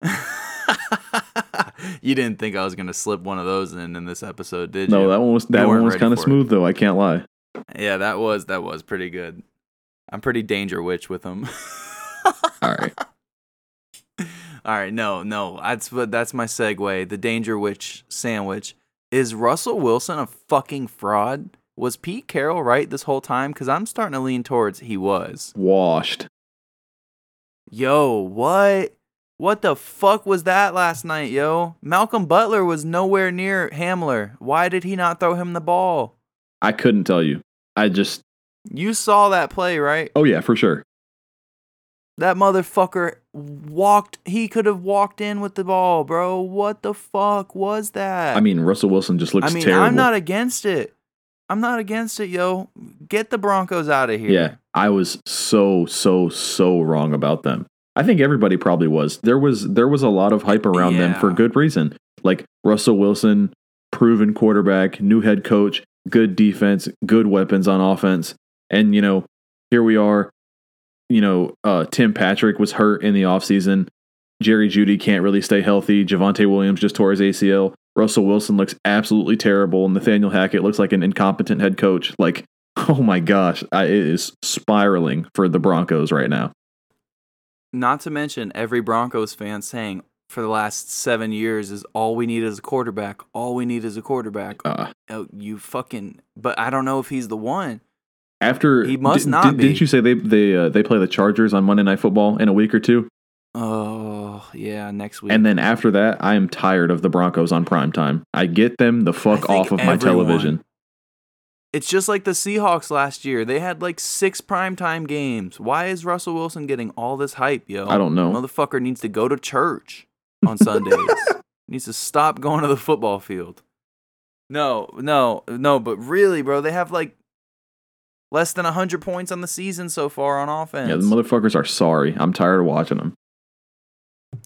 you didn't think I was gonna slip one of those in in this episode, did you? No, that one was that one was kind of for it. smooth though. I can't lie. Yeah, that was that was pretty good. I'm pretty danger witch with them. All right. All right, no, no, that's that's my segue. The danger witch sandwich is Russell Wilson a fucking fraud? Was Pete Carroll right this whole time? Because I'm starting to lean towards he was. Washed. Yo, what? What the fuck was that last night, yo? Malcolm Butler was nowhere near Hamler. Why did he not throw him the ball? I couldn't tell you. I just You saw that play, right? oh yeah, for sure. That motherfucker walked. He could have walked in with the ball, bro. What the fuck was that? I mean, Russell Wilson just looks I mean, terrible. I'm not against it. I'm not against it, yo. Get the Broncos out of here. Yeah, I was so so so wrong about them. I think everybody probably was. There was there was a lot of hype around them for good reason. Like Russell Wilson, proven quarterback, new head coach, good defense, good weapons on offense. And you know, here we are. You know, uh, Tim Patrick was hurt in the offseason. Jerry Jeudy can't really stay healthy. Javonte Williams just tore his ACL. Russell Wilson looks absolutely terrible. And Nathaniel Hackett looks like an incompetent head coach. Like, oh my gosh, I, it is spiraling for the Broncos right now. Not to mention every Broncos fan saying, for the last seven years is all we need is a quarterback. All we need is a quarterback. Uh, Oh, you fucking. But I don't know if he's the one. after He must di- not di- Didn't you say they they uh, they play the Chargers on Monday Night Football in a week or two? Oh yeah, next week. And then after that, I am tired of the Broncos on prime time. I get them the fuck off of my television. it's just like the Seahawks last year. They had like six primetime games. Why is Russell Wilson getting all this hype, yo? I don't know. Motherfucker needs to go to church on Sundays. needs to stop going to the football field. No, no, no, but really, bro, they have like less than 100 points on the season so far on offense. Yeah, the motherfuckers are sorry. I'm tired of watching them.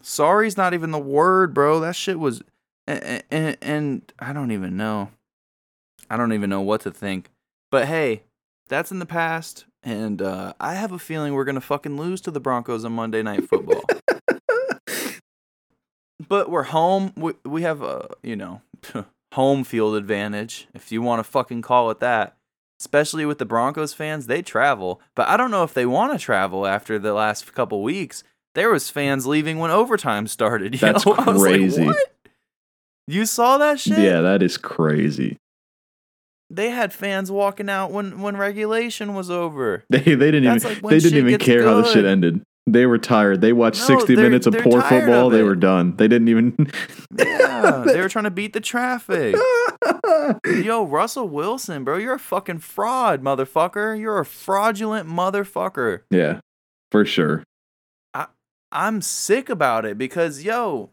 Sorry's not even the word, bro. That shit was, and, and, and I don't even know. I don't even know what to think. But hey, that's in the past, and uh, I have a feeling we're gonna fucking lose to the Broncos on Monday Night Football. but we're home. We we have a you know home field advantage, if you want to fucking call it that. Especially with the Broncos fans, they travel, but I don't know if they want to travel after the last couple weeks. There was fans leaving when overtime started. That's I was like, crazy. You saw that shit? Yeah, that is crazy. They had fans walking out when when regulation was over. They they didn't That's even like they didn't even care how the shit ended. They were tired. They watched No, 60 minutes of poor football. of They were done. They didn't even Yeah, they were trying to beat the traffic. Yo, Russell Wilson, bro, you're a fucking fraud, motherfucker. You're a fraudulent motherfucker. Yeah, for sure. I'm sick about it because, yo,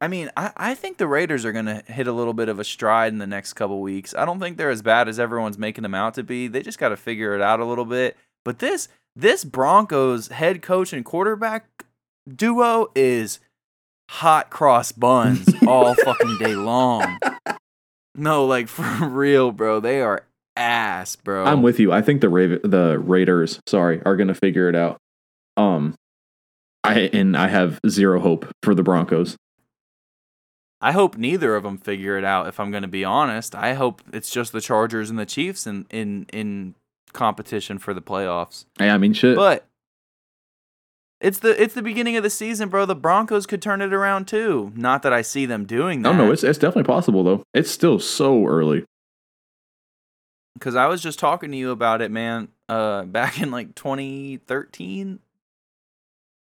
I mean, I, I think the Raiders are going to hit a little bit of a stride in the next couple weeks. I don't think they're as bad as everyone's making them out to be. They just got to figure it out a little bit. But this this Broncos head coach and quarterback duo is hot cross buns all fucking day long. No, like for real, bro. They are ass, bro. I'm with you. I think the Raven, the Raiders, sorry, are going to figure it out. Um I and I have zero hope for the Broncos. I hope neither of them figure it out. If I'm going to be honest, I hope it's just the Chargers and the Chiefs in in in competition for the playoffs. Hey, I mean shit. But it's the it's the beginning of the season, bro. The Broncos could turn it around too. Not that I see them doing that. no, no, it's it's definitely possible though. It's still so early. because I was just talking to you about it, man. Uh, back in like 2013,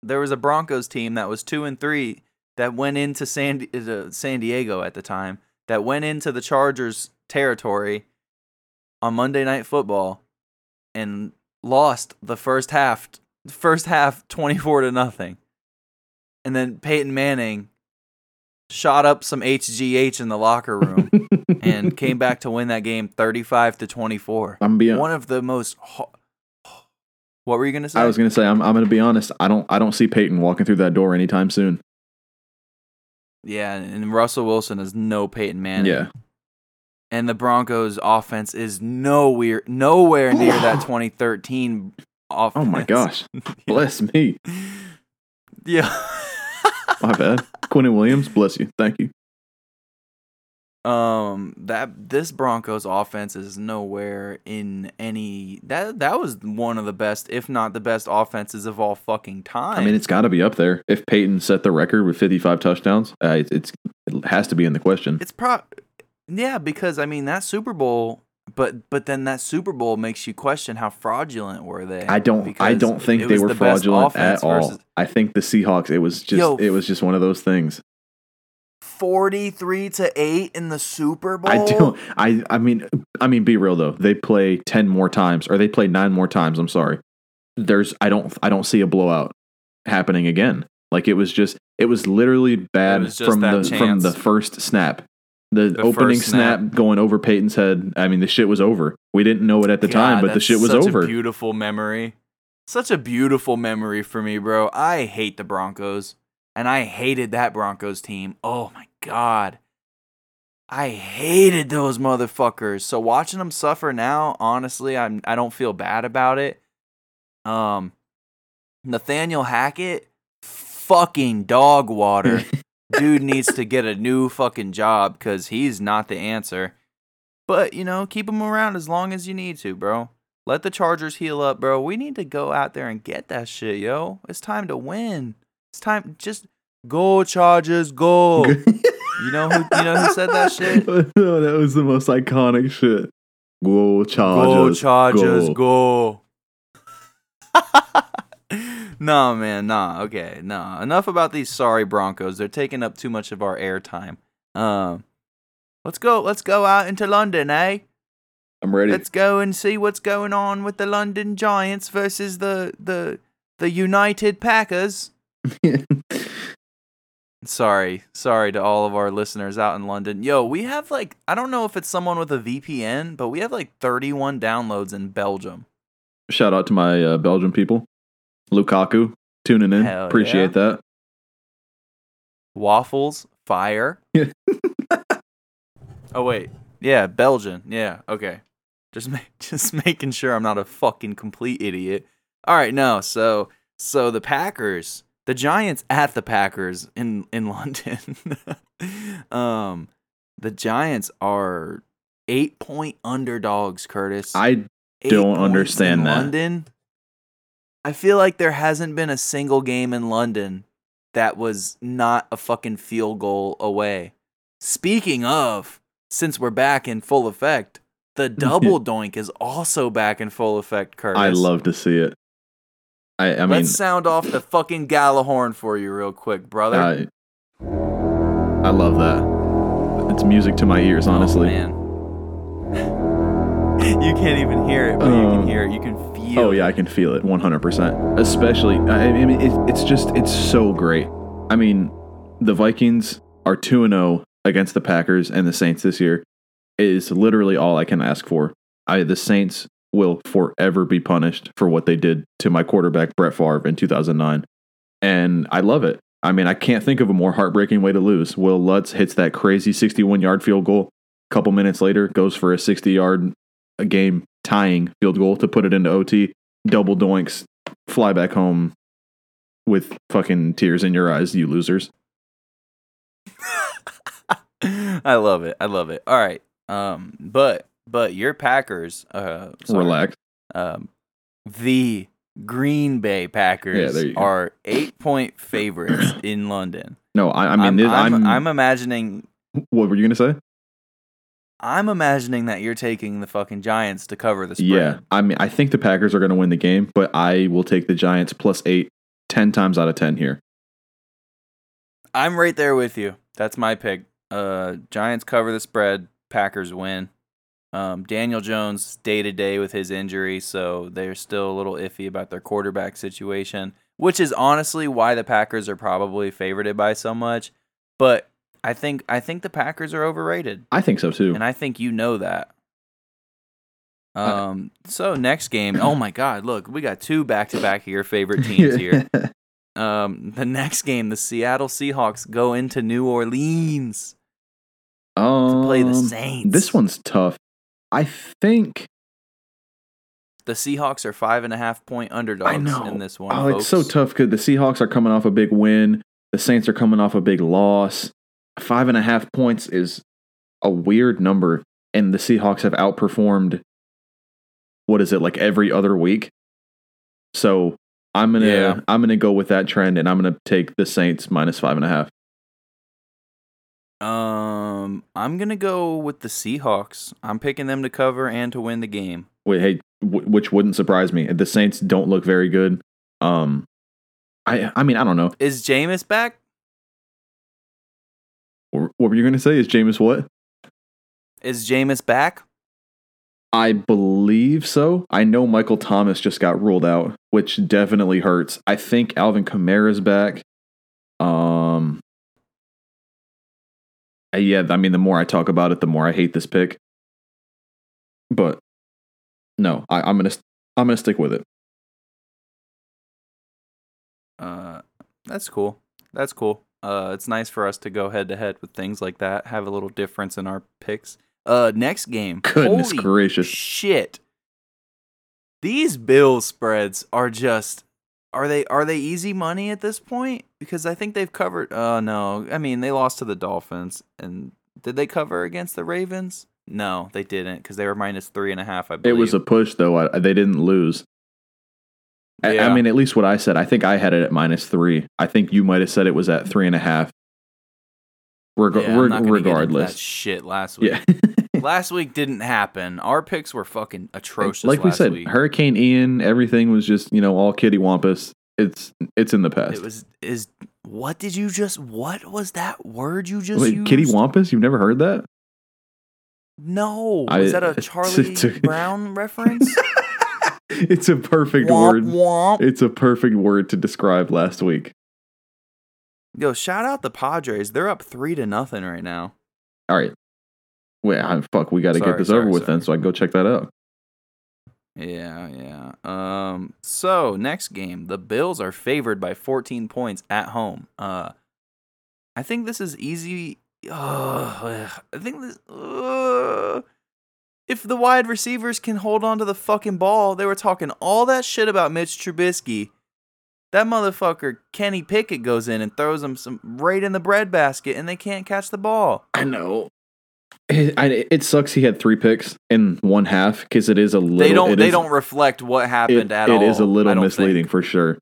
there was a Broncos team that was two and three that went into San uh, San Diego at the time that went into the Chargers territory on Monday Night Football and lost the first half. First half, 24 to nothing, and then Peyton Manning shot up some HGH in the locker room and came back to win that game 35 to 24. I'm being One of the most ho- What were you going to say? I was going to say I'm I'm going to be honest. I don't I don't see Peyton walking through that door anytime soon. Yeah, and Russell Wilson is no Peyton Manning. Yeah. And the Broncos offense is nowhere nowhere near that 2013 offense. Oh my gosh. Bless me. Yeah. My bad. Quentin Williams, bless you. Thank you. Um that this Broncos offense is nowhere in any that that was one of the best if not the best offenses of all fucking time. I mean, it's got to be up there. If Peyton set the record with 55 touchdowns, uh, it, it's it has to be in the question. It's pro Yeah, because I mean that Super Bowl but but then that Super Bowl makes you question how fraudulent were they? I don't. I don't think they were the fraudulent at all. versus- I think the Seahawks. It was just. Yo, it was just one of those things. 43 to 8 in the Super Bowl. I don't. I. I mean. I mean. Be real though. They play ten more times, or they play nine more times. I'm sorry. There's. I don't. I don't see a blowout happening again. Like it was just. It was literally bad was from that the from the first snap. The, The opening snap. snap. going over Peyton's head. I mean, the shit was over. We didn't know it at the time, but the shit was such over. A beautiful memory. Such a beautiful memory for me, bro. I hate the Broncos, and I hated that Broncos team. Oh my god, I hated those motherfuckers. So watching them suffer now, honestly, I'm I don't feel bad about it. Um, Nathaniel Hackett, fucking dog water. Dude needs to get a new fucking job because he's not the answer. But, you know, keep him around as long as you need to, bro. Let the Chargers heal up, bro. We need to go out there and get that shit, yo. It's time to win. It's time just Go Chargers, go. you know who you know who said that shit? no, that was the most iconic shit. Go Chargers. Go Chargers. Go. nah, man, nah. Okay, nah. Enough about these sorry Broncos. They're taking up too much of our airtime. Um, let's go. Let's go out into London, eh? I'm ready. Let's go and see what's going on with the London Giants versus the the the United Packers. Sorry, sorry to all of our listeners out in London. Yo, we have like I don't know if it's someone with a VPN, but we have like 31 downloads in Belgium. Shout out to my uh, Belgian people. Lukaku tuning in. Hell Appreciate that. Waffles, fire. oh wait, yeah, Belgian. Yeah, okay. Just ma- just making sure I'm not a fucking complete idiot. All right, no. So so the Packers, the Giants at the Packers in in London. um, the Giants are eight point underdogs. Curtis, I Eight don't understand in that. London. I feel like there hasn't been a single game in London that was not a fucking field goal away. Speaking of, since we're back in full effect, the double doink is also back in full effect, Curtis. I love to see it. I I mean Let's sound off the fucking Gjallarhorn for you real quick, brother. I I love that. It's music to my ears, honestly. Oh, man. you can't even hear it, but you Um, can hear it. You can feel Oh yeah, I can feel it 100%. Especially I I mean it, it's just it's so great. I mean, the Vikings are 2 and 0 against the Packers and the Saints this year is literally all I can ask for. I the Saints will forever be punished for what they did to my quarterback Brett Favre in 2009. And I love it. I mean, I can't think of a more heartbreaking way to lose. Will Lutz hits that crazy 61-yard field goal. A couple minutes later, goes for a 60-yard game tying field goal to put it into OT. Double doinks, fly back home with fucking tears in your eyes, you losers. I love it. I love it. All right. Um, but but your Packers, uh, sorry, Relax. um, the Green Bay Packers go. are eight point favorites in London. No, I, I mean, I'm, this, I'm, I'm, I'm imagining What were you gonna say? I'm imagining that you're taking the fucking Giants to cover the spread. Yeah, I mean, I think the Packers are gonna win the game, but I will take the Giants plus eight, ten times out of ten here. I'm right there with you. That's my pick. Uh, Giants cover the spread. Packers win. Um, Daniel Jones day to day with his injury, so they're still a little iffy about their quarterback situation, which is honestly why the Packers are probably favored by so much. But I think I think the Packers are overrated, I think so too. and I think you know that. Um. So next game. Oh my God! Look, we got two back to back of your favorite teams here. Um. The next game, the Seattle Seahawks go into New Orleans um, to play the Saints. This one's tough. I think. The Seahawks are five and a half point underdogs know. in this one. Oh, it's so tough because the Seahawks are coming off a big win. The Saints are coming off a big loss. Five and a half points is a weird number, and the Seahawks have outperformed. What is it like every other week? So I'm gonna Yeah. I'm gonna go with that trend, and I'm gonna take the Saints minus five and a half. Um, I'm gonna go with the Seahawks. I'm picking them to cover and to win the game. Wait, hey, w- which wouldn't surprise me. The Saints don't look very good. Um, I I mean I don't know. Is Jameis back? What what were you gonna say? Is Jameis what? Is Jameis back? I believe so. I know Michael Thomas just got ruled out, which definitely hurts. I think Alvin Kamara's back. Um yeah, I mean the more I talk about it, the more I hate this pick. But no, I, I'm gonna I'm gonna stick with it. Uh, that's cool. That's cool. Uh, it's nice for us to go head to head with things like that. Have a little difference in our picks. Uh, next game. Goodness Holy gracious. shit! These bill spreads are just. Are they are they easy money at this point? Because I think they've covered. Uh, no. I mean, they lost to the Dolphins, and did they cover against the Ravens? No, they didn't because they were minus three and a half. I believe It was a push though. I, they didn't lose. I- I, mean, at least what I said. I think I had it at minus three. I think you might have said it was at three and a half. Reg- Yeah, reg- not gonna get into regardless, that shit last week. yeah. last week didn't happen. Our picks were fucking atrocious. like we said, week. Hurricane Ian, everything was just you know all kitty wampus. It's it's in the past. it was is what did you just what was that word you just Wait, used? kitty wampus? You've never heard that? No, I- is that a it's- Charlie it's a- Brown reference? it's a perfect Womp word. womp. It's a perfect word to describe last week. Yo, shout out the Padres. They're up three to nothing right now. All right. Wait, I, fuck, we got to get this sorry, over with then, so I can go check that out. Yeah, yeah. Um. So next game, the Bills are favored by 14 points at home. Uh, I think this is easy. Uh, I think this. Uh, if the wide receivers can hold on to the fucking ball, they were talking all that shit about Mitch Trubisky. That motherfucker Kenny Pickett goes in and throws them some right in the breadbasket, and they can't catch the ball. I know. It, it sucks he had three picks in one half because it is a little. They don't. They is- don't reflect what happened it, at it all. is a little misleading think. for sure.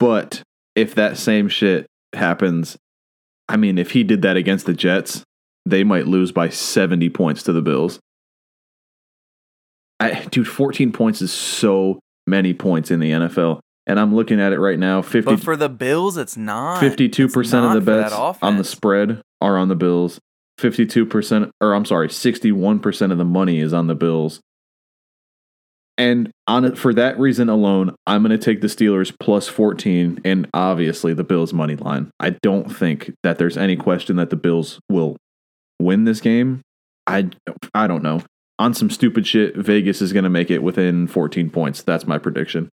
But if that same shit happens, I mean, if he did that against the Jets, they might lose by 70 points to the Bills. I, dude, 14 points is so many points in the NFL. And I'm looking at it right now 50, But for the Bills, it's not. 52% of the bets on the spread are on the Bills. 52%, or I'm sorry, 61% of the money is on the Bills. And on for that reason alone, I'm going to take the Steelers plus 14 and obviously the Bills money line. I don't think that there's any question that the Bills will win this game. I I don't know. On some stupid shit, Vegas is going to make it within 14 points. That's my prediction.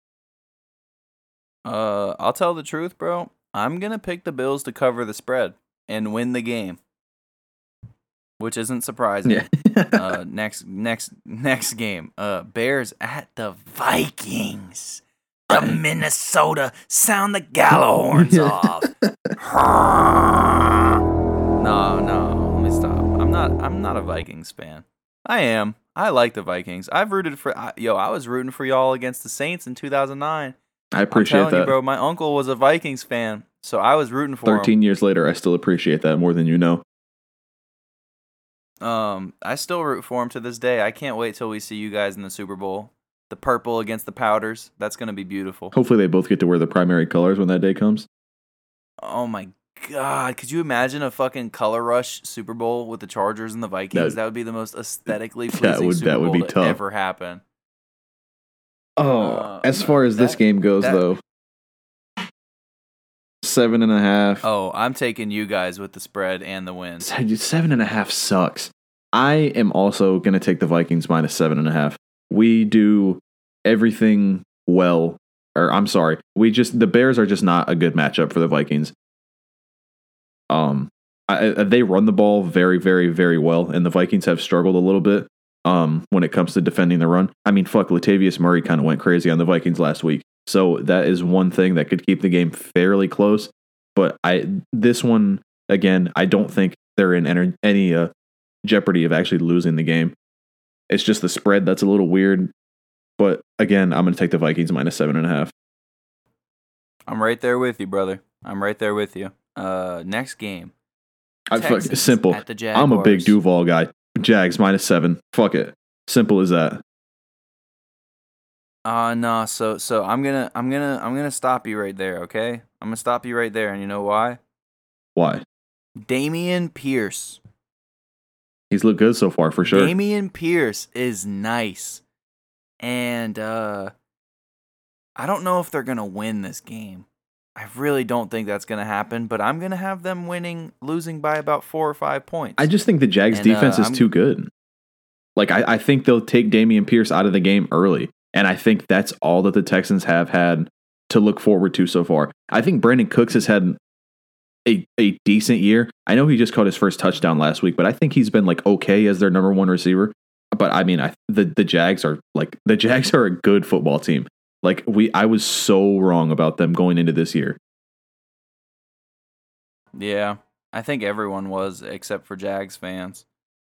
Uh, I'll tell the truth, bro. I'm gonna pick the Bills to cover the spread and win the game, which isn't surprising. Yeah. uh, next, next, next game. Uh, Bears at the Vikings. The Minnesota sound the Gjallarhorns off. no, no, let me stop. I'm not. I'm not a Vikings fan. I am. I like the Vikings. I've rooted for. I, yo, I was rooting for y'all against the Saints in 2009. I appreciate that. you, bro. My uncle was a Vikings fan, so I was rooting for 13 years later, I still appreciate that more than you know. Him. Um, I still root for him to this day. I can't wait till we see you guys in the Super Bowl. The purple against the powders. That's gonna be beautiful. Hopefully, they both get to wear the primary colors when that day comes. Oh my god, could you imagine a fucking color rush Super Bowl with the Chargers and the Vikings? That- That, would be the most aesthetically pleasing That would- Super that would Bowl be to tough. ever happen. Oh, Uh, as far as this game goes, that- though, seven and a half. Oh, I'm taking you guys with the spread and the win. Seven and a half sucks. I am also going to take the Vikings minus seven and a half. We do everything well. Or I'm sorry, we just the Bears are just not a good matchup for the Vikings. Um, I, they run the ball very, very, very well, and the Vikings have struggled a little bit. Um, when it comes to defending the run, I mean, fuck, Latavius Murray kind of went crazy on the Vikings last week, so that is one thing that could keep the game fairly close. But I, this one again, I don't think they're in any, uh, jeopardy of actually losing the game. It's just the spread that's a little weird. But again, I'm going to take the Vikings minus seven and a half. I'm right there with you, brother. I'm right there with you. Uh, next game. I fuck, simple. I'm a big Duval guy. Jags minus seven. Fuck it. Simple as that. Uh no, so so I'm gonna I'm gonna I'm gonna stop you right there, okay? I'm gonna stop you right there, and you know why? Why? Dameon Pierce. He's looked good so far for sure. Dameon Pierce is nice. And uh I don't know if they're gonna win this game. I really don't think that's gonna happen, but I'm gonna have them winning losing by about four or five points. I just think the Jags And, uh, defense is I'm- too good. Like I, I think they'll take Dameon Pierce out of the game early. And I think that's all that the Texans have had to look forward to so far. I think Brandin Cooks has had a, a decent year. I know he just caught his first touchdown last week, but I think he's been like okay as their number one receiver. But I mean, I the, the Jags are like the Jags are a good football team. Like we I was so wrong about them going into this year. Yeah, I think everyone was except for Jags fans.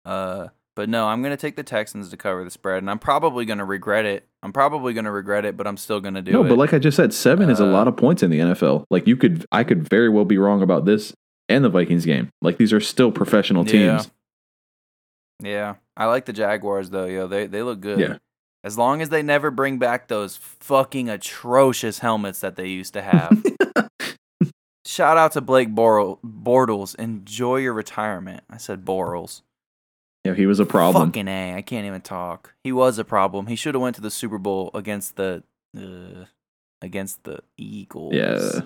Uh, But no, I'm gonna take the Texans to cover the spread, and I'm probably gonna regret it. I'm probably gonna regret it, but I'm still gonna do no, it. but like I just said, seven is a Uh, lot of points in the NFL. Like you could, I could very well be wrong about this and the Vikings game. Like these are still professional teams. yeah, I like the Jaguars though. Yo, they they look good. Yeah. As long as they never bring back those fucking atrocious helmets that they used to have. Shout out to Blake Bortles. Enjoy your retirement. I said Bortles. Yeah, he was a problem. Fucking a! I can't even talk. He was a problem. He should have went to the Super Bowl against the uh, against the Eagles. Yeah.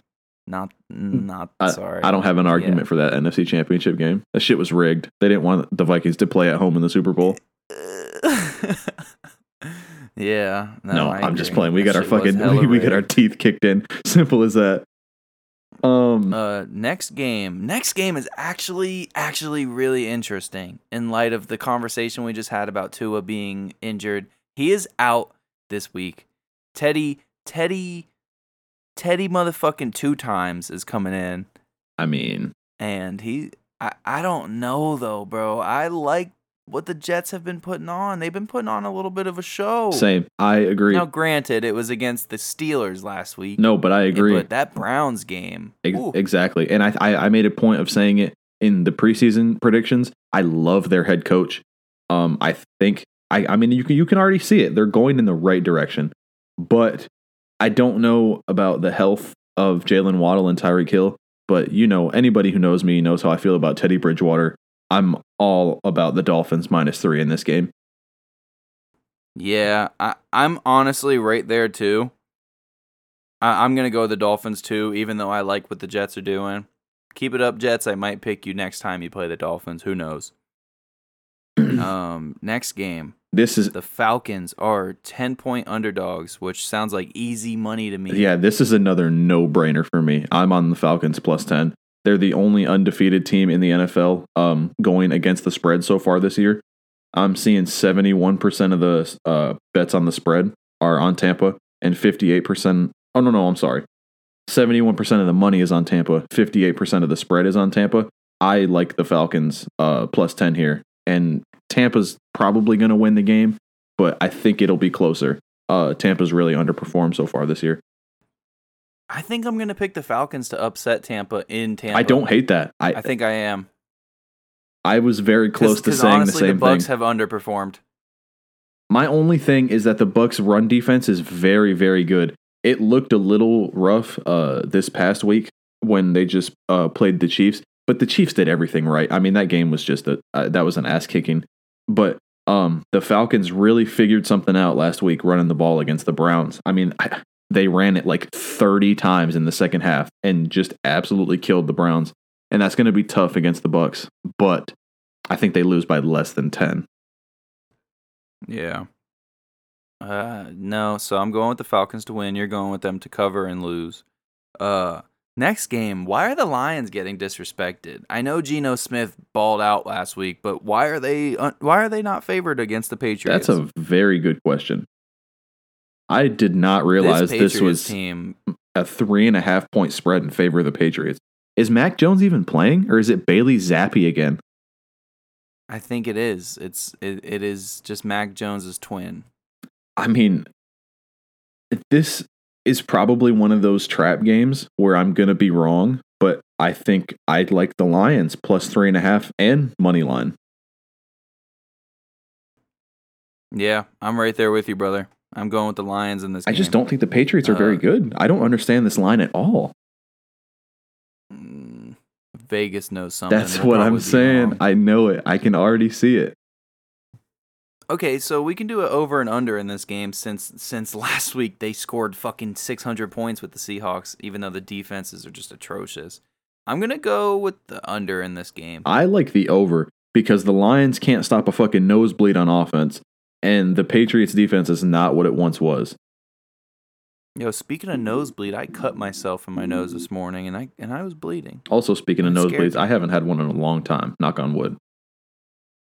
Not not I, sorry. I don't have an argument Yeah. for that NFC Championship game. That shit was rigged. They didn't want the Vikings to play at home in the Super Bowl. yeah. No, No, I'm just playing. We That got our fucking we, we get our teeth kicked in. Simple as that. Um Uh, next game. Next game is actually actually really interesting in light of the conversation we just had about Tua being injured. He is out this week. Teddy Teddy Teddy motherfucking two times is coming in I mean, and he I, I don't know though, bro. I like what the Jets have been putting on. They've been putting on a little bit of a show. same. I agree. Now granted, it was against the Steelers last week. no, but I agree. But that Browns game. Ex- exactly. And I, I I made a point of saying it in the preseason predictions. I love their head coach. Um, I think I I mean you can you can already see it. They're going in the right direction, but I don't know about the health of Jaylen Waddle and Tyreek Hill. But you know, anybody who knows me knows how I feel about Teddy Bridgewater. I'm all about the Dolphins minus three in this game. Yeah, I, I'm honestly right there too. I, I'm gonna go with the Dolphins too, even though I like what the Jets are doing. Keep it up, Jets. I might pick you next time you play the Dolphins. Who knows? um, next game, This is the Falcons are ten point underdogs, which sounds like easy money to me. Yeah, this is another no brainer for me. I'm on the Falcons plus 10. They're the only undefeated team in the NFL um, going against the spread so far this year. I'm seeing 71% of the uh, bets on the spread are on Tampa and 58%. Oh, no, no, I'm sorry. 71% of the money is on Tampa, 58% of the spread is on Tampa. I like the Falcons uh, plus 10 here. And Tampa's probably going to win the game, but I think it'll be closer. Uh, Tampa's really underperformed so far this year. I think I'm gonna pick the Falcons to upset Tampa in Tampa. I don't hate that. I I think I am. I was very close to Cause saying honestly, the same thing. the Bucks thing. have underperformed. My only thing is that the Bucks run defense is very very good. It looked a little rough uh this past week when they just uh played the Chiefs, but the Chiefs did everything right. I mean that game was just a uh, that was an ass kicking. But um the Falcons really figured something out last week running the ball against the Browns. I mean, I, they ran it like 30 times in the second half and just absolutely killed the Browns. And that's going to be tough against the Bucks, but I think they lose by less than 10. Yeah. Uh no, so I'm going with the Falcons to win. You're going with them to cover and lose. Uh next game, why are the Lions getting disrespected? I know Geno Smith balled out last week, but why are they uh, why are they not favored against the Patriots? That's a very good question. I did not realize Patriots this, was team. a three and a half point spread in favor of the Patriots. Is Mac Jones even playing, or is it Bailey Zappe again? I think it is. It's it, it is just Mac Jones's twin. I mean, this is probably one of those trap games where I'm going to be wrong, but I think I'd like the Lions plus three and a half and money line. Yeah, I'm right there with you, brother. I'm going with the Lions in this I game. just don't think the Patriots are very Uh, good. I don't understand this line at all. Mm, Vegas knows something. That's We'll what I'm saying. wrong. I know it. I can already see it. Okay, so we can do it over and under in this game since since last week they scored fucking 600 points with the Seahawks, even though the defenses are just atrocious. I'm gonna go with the under in this game. I like the over because the Lions can't stop a fucking nosebleed on offense, and the Patriots defense is not what it once was. Yo, speaking of nosebleed, I cut myself in my nose this morning, and I and I was bleeding. Also, speaking of nosebleeds, I haven't had one in a long time. Knock on wood.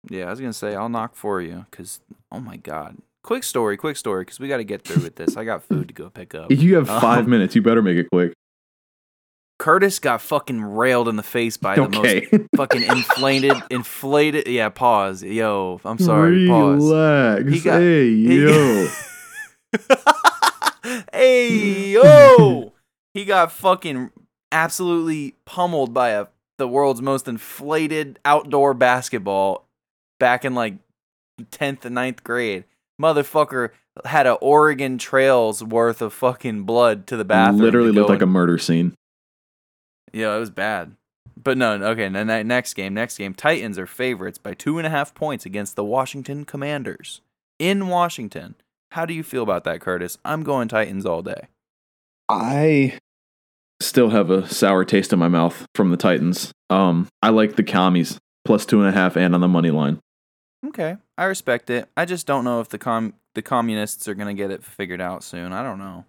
Yeah, I was gonna say I'll knock for you, cause oh my god. Quick story, quick story, cause we got to get through with this. I got food to go pick up. You have Um, five minutes, you better make it quick. Curtis got fucking railed in the face by the okay. most fucking inflated, inflated. Yeah, pause. Yo, I'm sorry. Pause. Relax. He got- hey, he- yo. hey yo, he got fucking absolutely pummeled by a the world's most inflated outdoor basketball back in like tenth and 9th grade. Motherfucker had a Oregon Trails worth of fucking blood to the bathroom. Literally looked go like a murder scene. Yeah, it was bad. But no, okay. Next game, next game. Titans are favorites by two and a half points against the Washington Commanders in Washington. How do you feel about that, Curtis? I'm going Titans all day. I still have a sour taste in my mouth from the Titans. Um, I like the commies plus two and a half and on the money line. Okay, I respect it. I just don't know if the com the communists are gonna get it figured out soon. I don't know.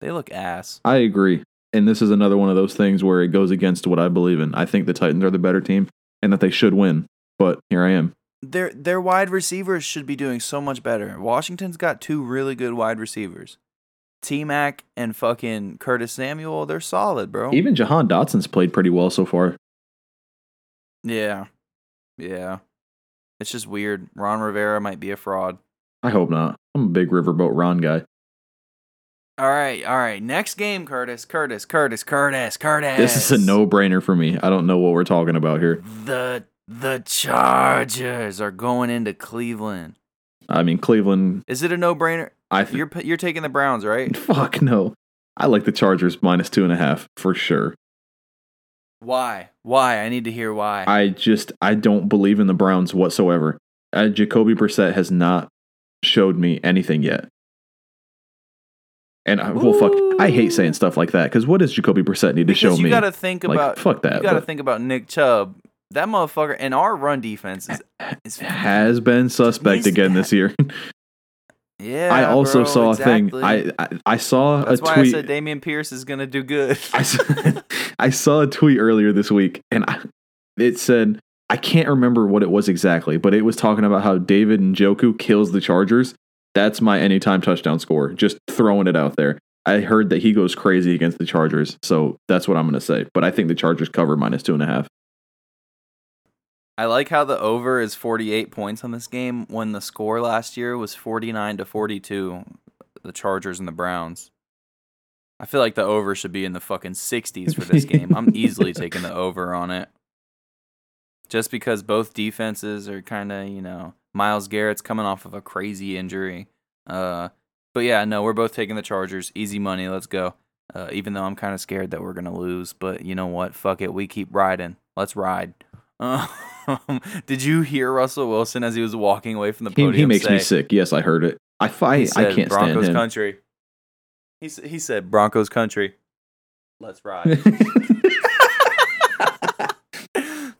They look ass. I agree. And this is another one of those things where it goes against what I believe in. I think the Titans are the better team and that they should win. But here I am. Their their wide receivers should be doing so much better. Washington's got two really good wide receivers. T Mac and fucking Curtis Samuel, they're solid, bro. Even Jahan Dotson's played pretty well so far. Yeah. Yeah. It's just weird. Ron Rivera might be a fraud. I hope not. I'm a big Riverboat Ron guy. All right, all right. Next game, Curtis. Curtis, Curtis, Curtis, Curtis. This is a no brainer for me. I don't know what we're talking about here. The the Chargers are going into Cleveland. I mean, Cleveland, Is it a no-brainer? I th- You're you're taking the Browns, right? fuck no. I like the Chargers minus two and a half for sure. Why? Why? I need to hear why. I just I don't believe in the Browns whatsoever. Uh, Jacoby Brissett has not showed me anything yet. And I, well, fuck, I hate saying stuff like that because what does Jacoby Brissett need to because show you me? got to think like, about fuck that. you got to think about Nick Chubb. That motherfucker and our run defense is, is has been suspect again this year. yeah. I also bro, saw exactly. a thing. I I, I saw That's a why tweet. I said Dameon Pierce is gonna do good. I saw, I saw a tweet earlier this week, and I, it said I can't remember what it was exactly, but it was talking about how David Njoku kills the Chargers. That's my anytime touchdown score. Just throwing it out there. I heard that he goes crazy against the Chargers, so that's what I'm going to say. But I think the Chargers cover minus two and a half. I like how the over is 48 points on this game when the score last year was 49 to 42, the Chargers and the Browns. I feel like the over should be in the fucking 60s for this game. I'm easily taking the over on it. Just because both defenses are kind of, you know, Myles Garrett's coming off of a crazy injury. Uh, but yeah, no, we're both taking the Chargers. Easy money. Let's go. Uh, even though I'm kind of scared that we're going to lose. But you know what? Fuck it. We keep riding. Let's ride. Um, did you hear Russell Wilson as he was walking away from the podium? he makes me sick. Yes, I heard it. I he fight. I can't Broncos stand him. country. He he said Broncos country. Let's ride.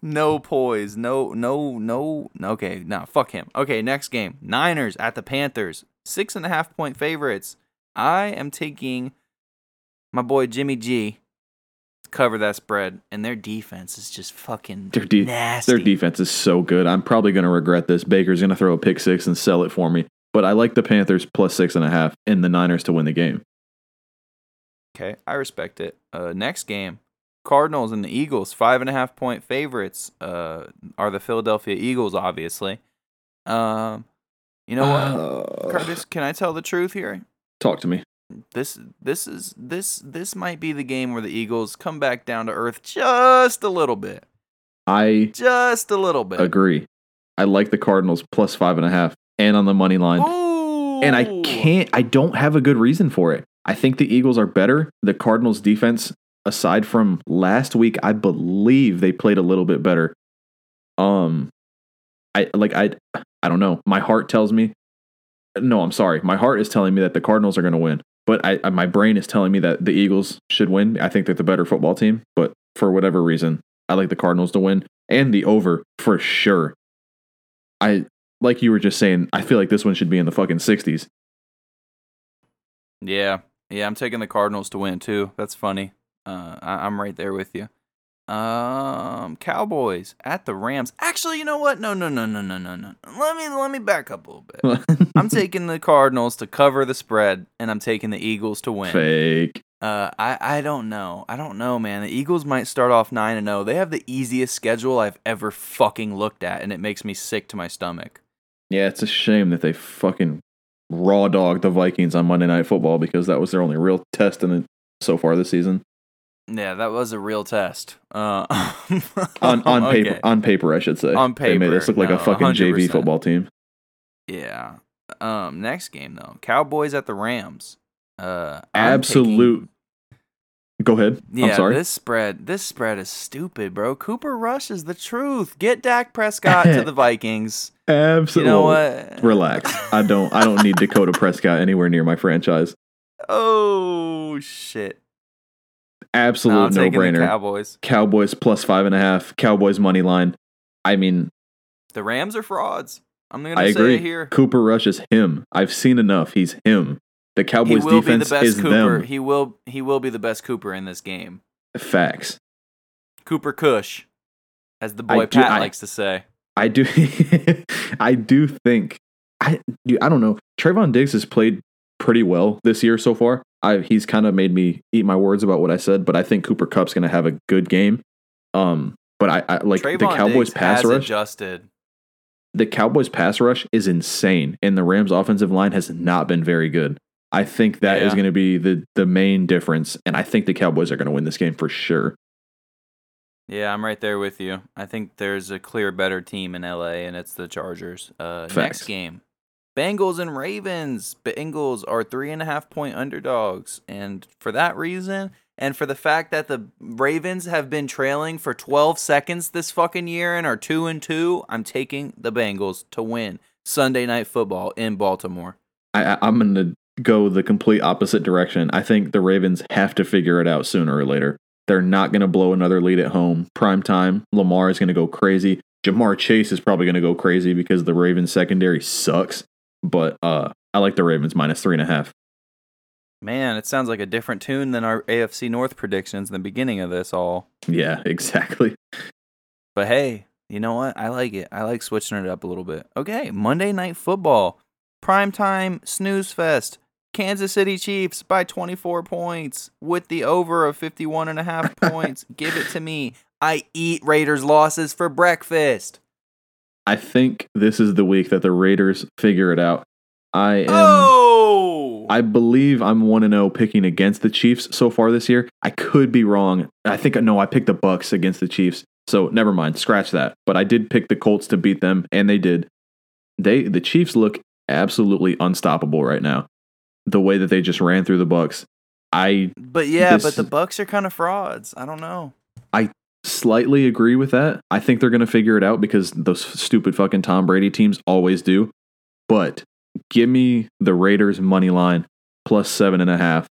no poise. No no no. Okay, nah, fuck him. Okay, next game. Niners at the Panthers. Six and a half point favorites. I am taking my boy Jimmy G to cover that spread, and their defense is just fucking Their de- nasty. Their defense is so good. I'm probably going to regret this. Baker's going to throw a pick six and sell it for me. But I like the Panthers plus six and a half and the Niners to win the game. Okay, I respect it. Uh, next game, Cardinals and the Eagles, five and a half point favorites. Uh, are the Philadelphia Eagles, obviously. Um, you know what, Uh, Curtis? Can I tell the truth here? Talk to me. This this is this this might be the game where the Eagles come back down to earth just a little bit, I just a little bit. agree. I like the Cardinals plus five and a half and on the money line. Ooh. And I can't, I don't have a good reason for it. I think the Eagles are better. The Cardinals defense, aside from last week, I believe they played a little bit better. Um, I like, I, I don't know. My heart tells me, no, I'm sorry. My heart is telling me that the Cardinals are going to win, but I, I- my brain is telling me that the Eagles should win. I think they're the better football team, but for whatever reason, I like the Cardinals to win and the over for sure. I, like you were just saying, I feel like this one should be in the fucking 60s. Yeah, yeah, I'm taking the Cardinals to win too. That's funny. Uh, I, I'm right there with you. Um, Cowboys at the Rams. Actually, you know what? No, no, no, no, no, no, no. Let me let me back up a little bit. I'm taking the Cardinals to cover the spread, and I'm taking the Eagles to win. Fake. Uh, I I don't know. I don't know, man. The Eagles might start off nine and zero. They have the easiest schedule I've ever fucking looked at, and it makes me sick to my stomach. Yeah, it's a shame that they fucking raw dog the Vikings on Monday Night Football because that was their only real test in it so far this season. Yeah, that was a real test. Uh, On on okay. paper, on paper, I should say. On paper, they made us look like no, a fucking JV 100%. football team. Yeah. Um. Next game though, Cowboys at the Rams. Uh. I'm Absolute. Go ahead. Yeah, I'm sorry. this spread, this spread is stupid, bro. Cooper Rush is the truth. Get Dak Prescott to the Vikings. Absolutely. You know what? Relax. I don't. I don't need Dakota Prescott anywhere near my franchise. Oh shit! Absolute No, I'm no taking the brainer. Cowboys. Cowboys plus five and a half. Cowboys money line. I mean, The Rams are frauds. I'm gonna I say agree. it here. Cooper Rush is him. I've seen enough. He's him. The He Cowboys will be the defense best is Cooper. them. He will. He will be the best Cooper in this game. Facts. Cooper Cush, as the I boy do- Pat I- likes to say. I do. I do think. I. I don't know. Trevon Diggs has played pretty well this year so far. I. He's kind of made me eat my words about what I said, but I think Cooper Kupp's going to have a good game. Um. But I, I like Trevon the Cowboys Diggs pass rush. adjusted. the Cowboys pass rush is insane, and the Rams offensive line has not been very good. I think that is Yeah. going to be the the main difference, and I think the Cowboys are going to win this game for sure. Yeah, I'm right there with you. I think there's a clear better team in LA, and it's the Chargers. Uh, next game, Bengals and Ravens. Bengals are three and a half point underdogs, and for that reason, and for the fact that the Ravens have been trailing for 12 seconds this fucking year and are two and two, I'm taking the Bengals to win Sunday Night Football in Baltimore. I, I'm going to go the complete opposite direction. I think the Ravens have to figure it out sooner or later. They're not going to blow another lead at home. Prime time, Lamar is going to go crazy. Ja'Marr Chase is probably going to go crazy because the Ravens secondary sucks. But uh, I like the Ravens minus three and a half. Man, it sounds like a different tune than our AFC North predictions in the beginning of this all. Yeah, exactly. But hey, you know what? I like it. I like switching it up a little bit. Okay, Monday Night Football. Primetime snooze fest. Kansas City Chiefs by 24 points with the over of 51 and a half points. Give it to me. I eat Raiders losses for breakfast. I think this is the week that the Raiders figure it out. I am. Oh! I believe I'm one and zero picking against the Chiefs so far this year. I could be wrong. I think no, I picked the Bucks against the Chiefs. So never mind, scratch that. But I did pick the Colts to beat them, and they did. They the Chiefs look absolutely unstoppable right now. The way that they just ran through the Bucks, I but yeah, this but the Bucks are kind of frauds. I don't know. Slightly agree with that. I think they're going to figure it out because those stupid fucking Tom Brady teams always do. But give me the Raiders money line plus seven and a half.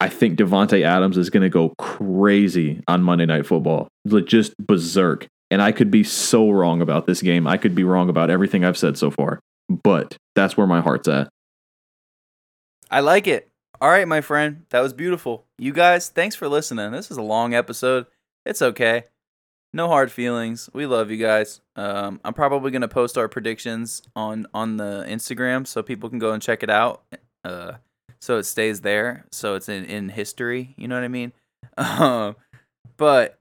I think Davante Adams is going to go crazy on Monday Night Football, just berserk. And I could be so wrong about this game. I could be wrong about everything I've said so far. But that's where my heart's at. I like it. All right, my friend. That was beautiful. You guys, thanks for listening. This is a long episode. It's okay. No hard feelings. We love you guys. Um, I'm probably gonna post our predictions on on the Instagram so people can go and check it out. Uh, so it stays there. So it's in in history. You know what I mean? Um, but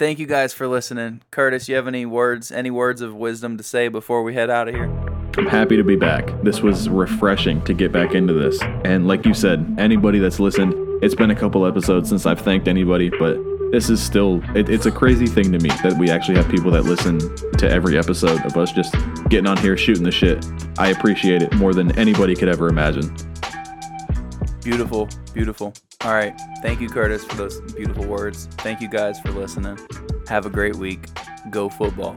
thank you guys for listening. Curtis, you have any words, any words of wisdom to say before we head out of here? I'm happy to be back. This was refreshing to get back into this. And like you said, anybody that's listened, it's been a couple episodes since I've thanked anybody, but this is still, it, it's a crazy thing to me that we actually have people that listen to every episode of us just getting on here shooting the shit. I appreciate it more than anybody could ever imagine. Beautiful, beautiful. All right. Thank you, Curtis, for those beautiful words. Thank you guys for listening. Have a great week. Go football.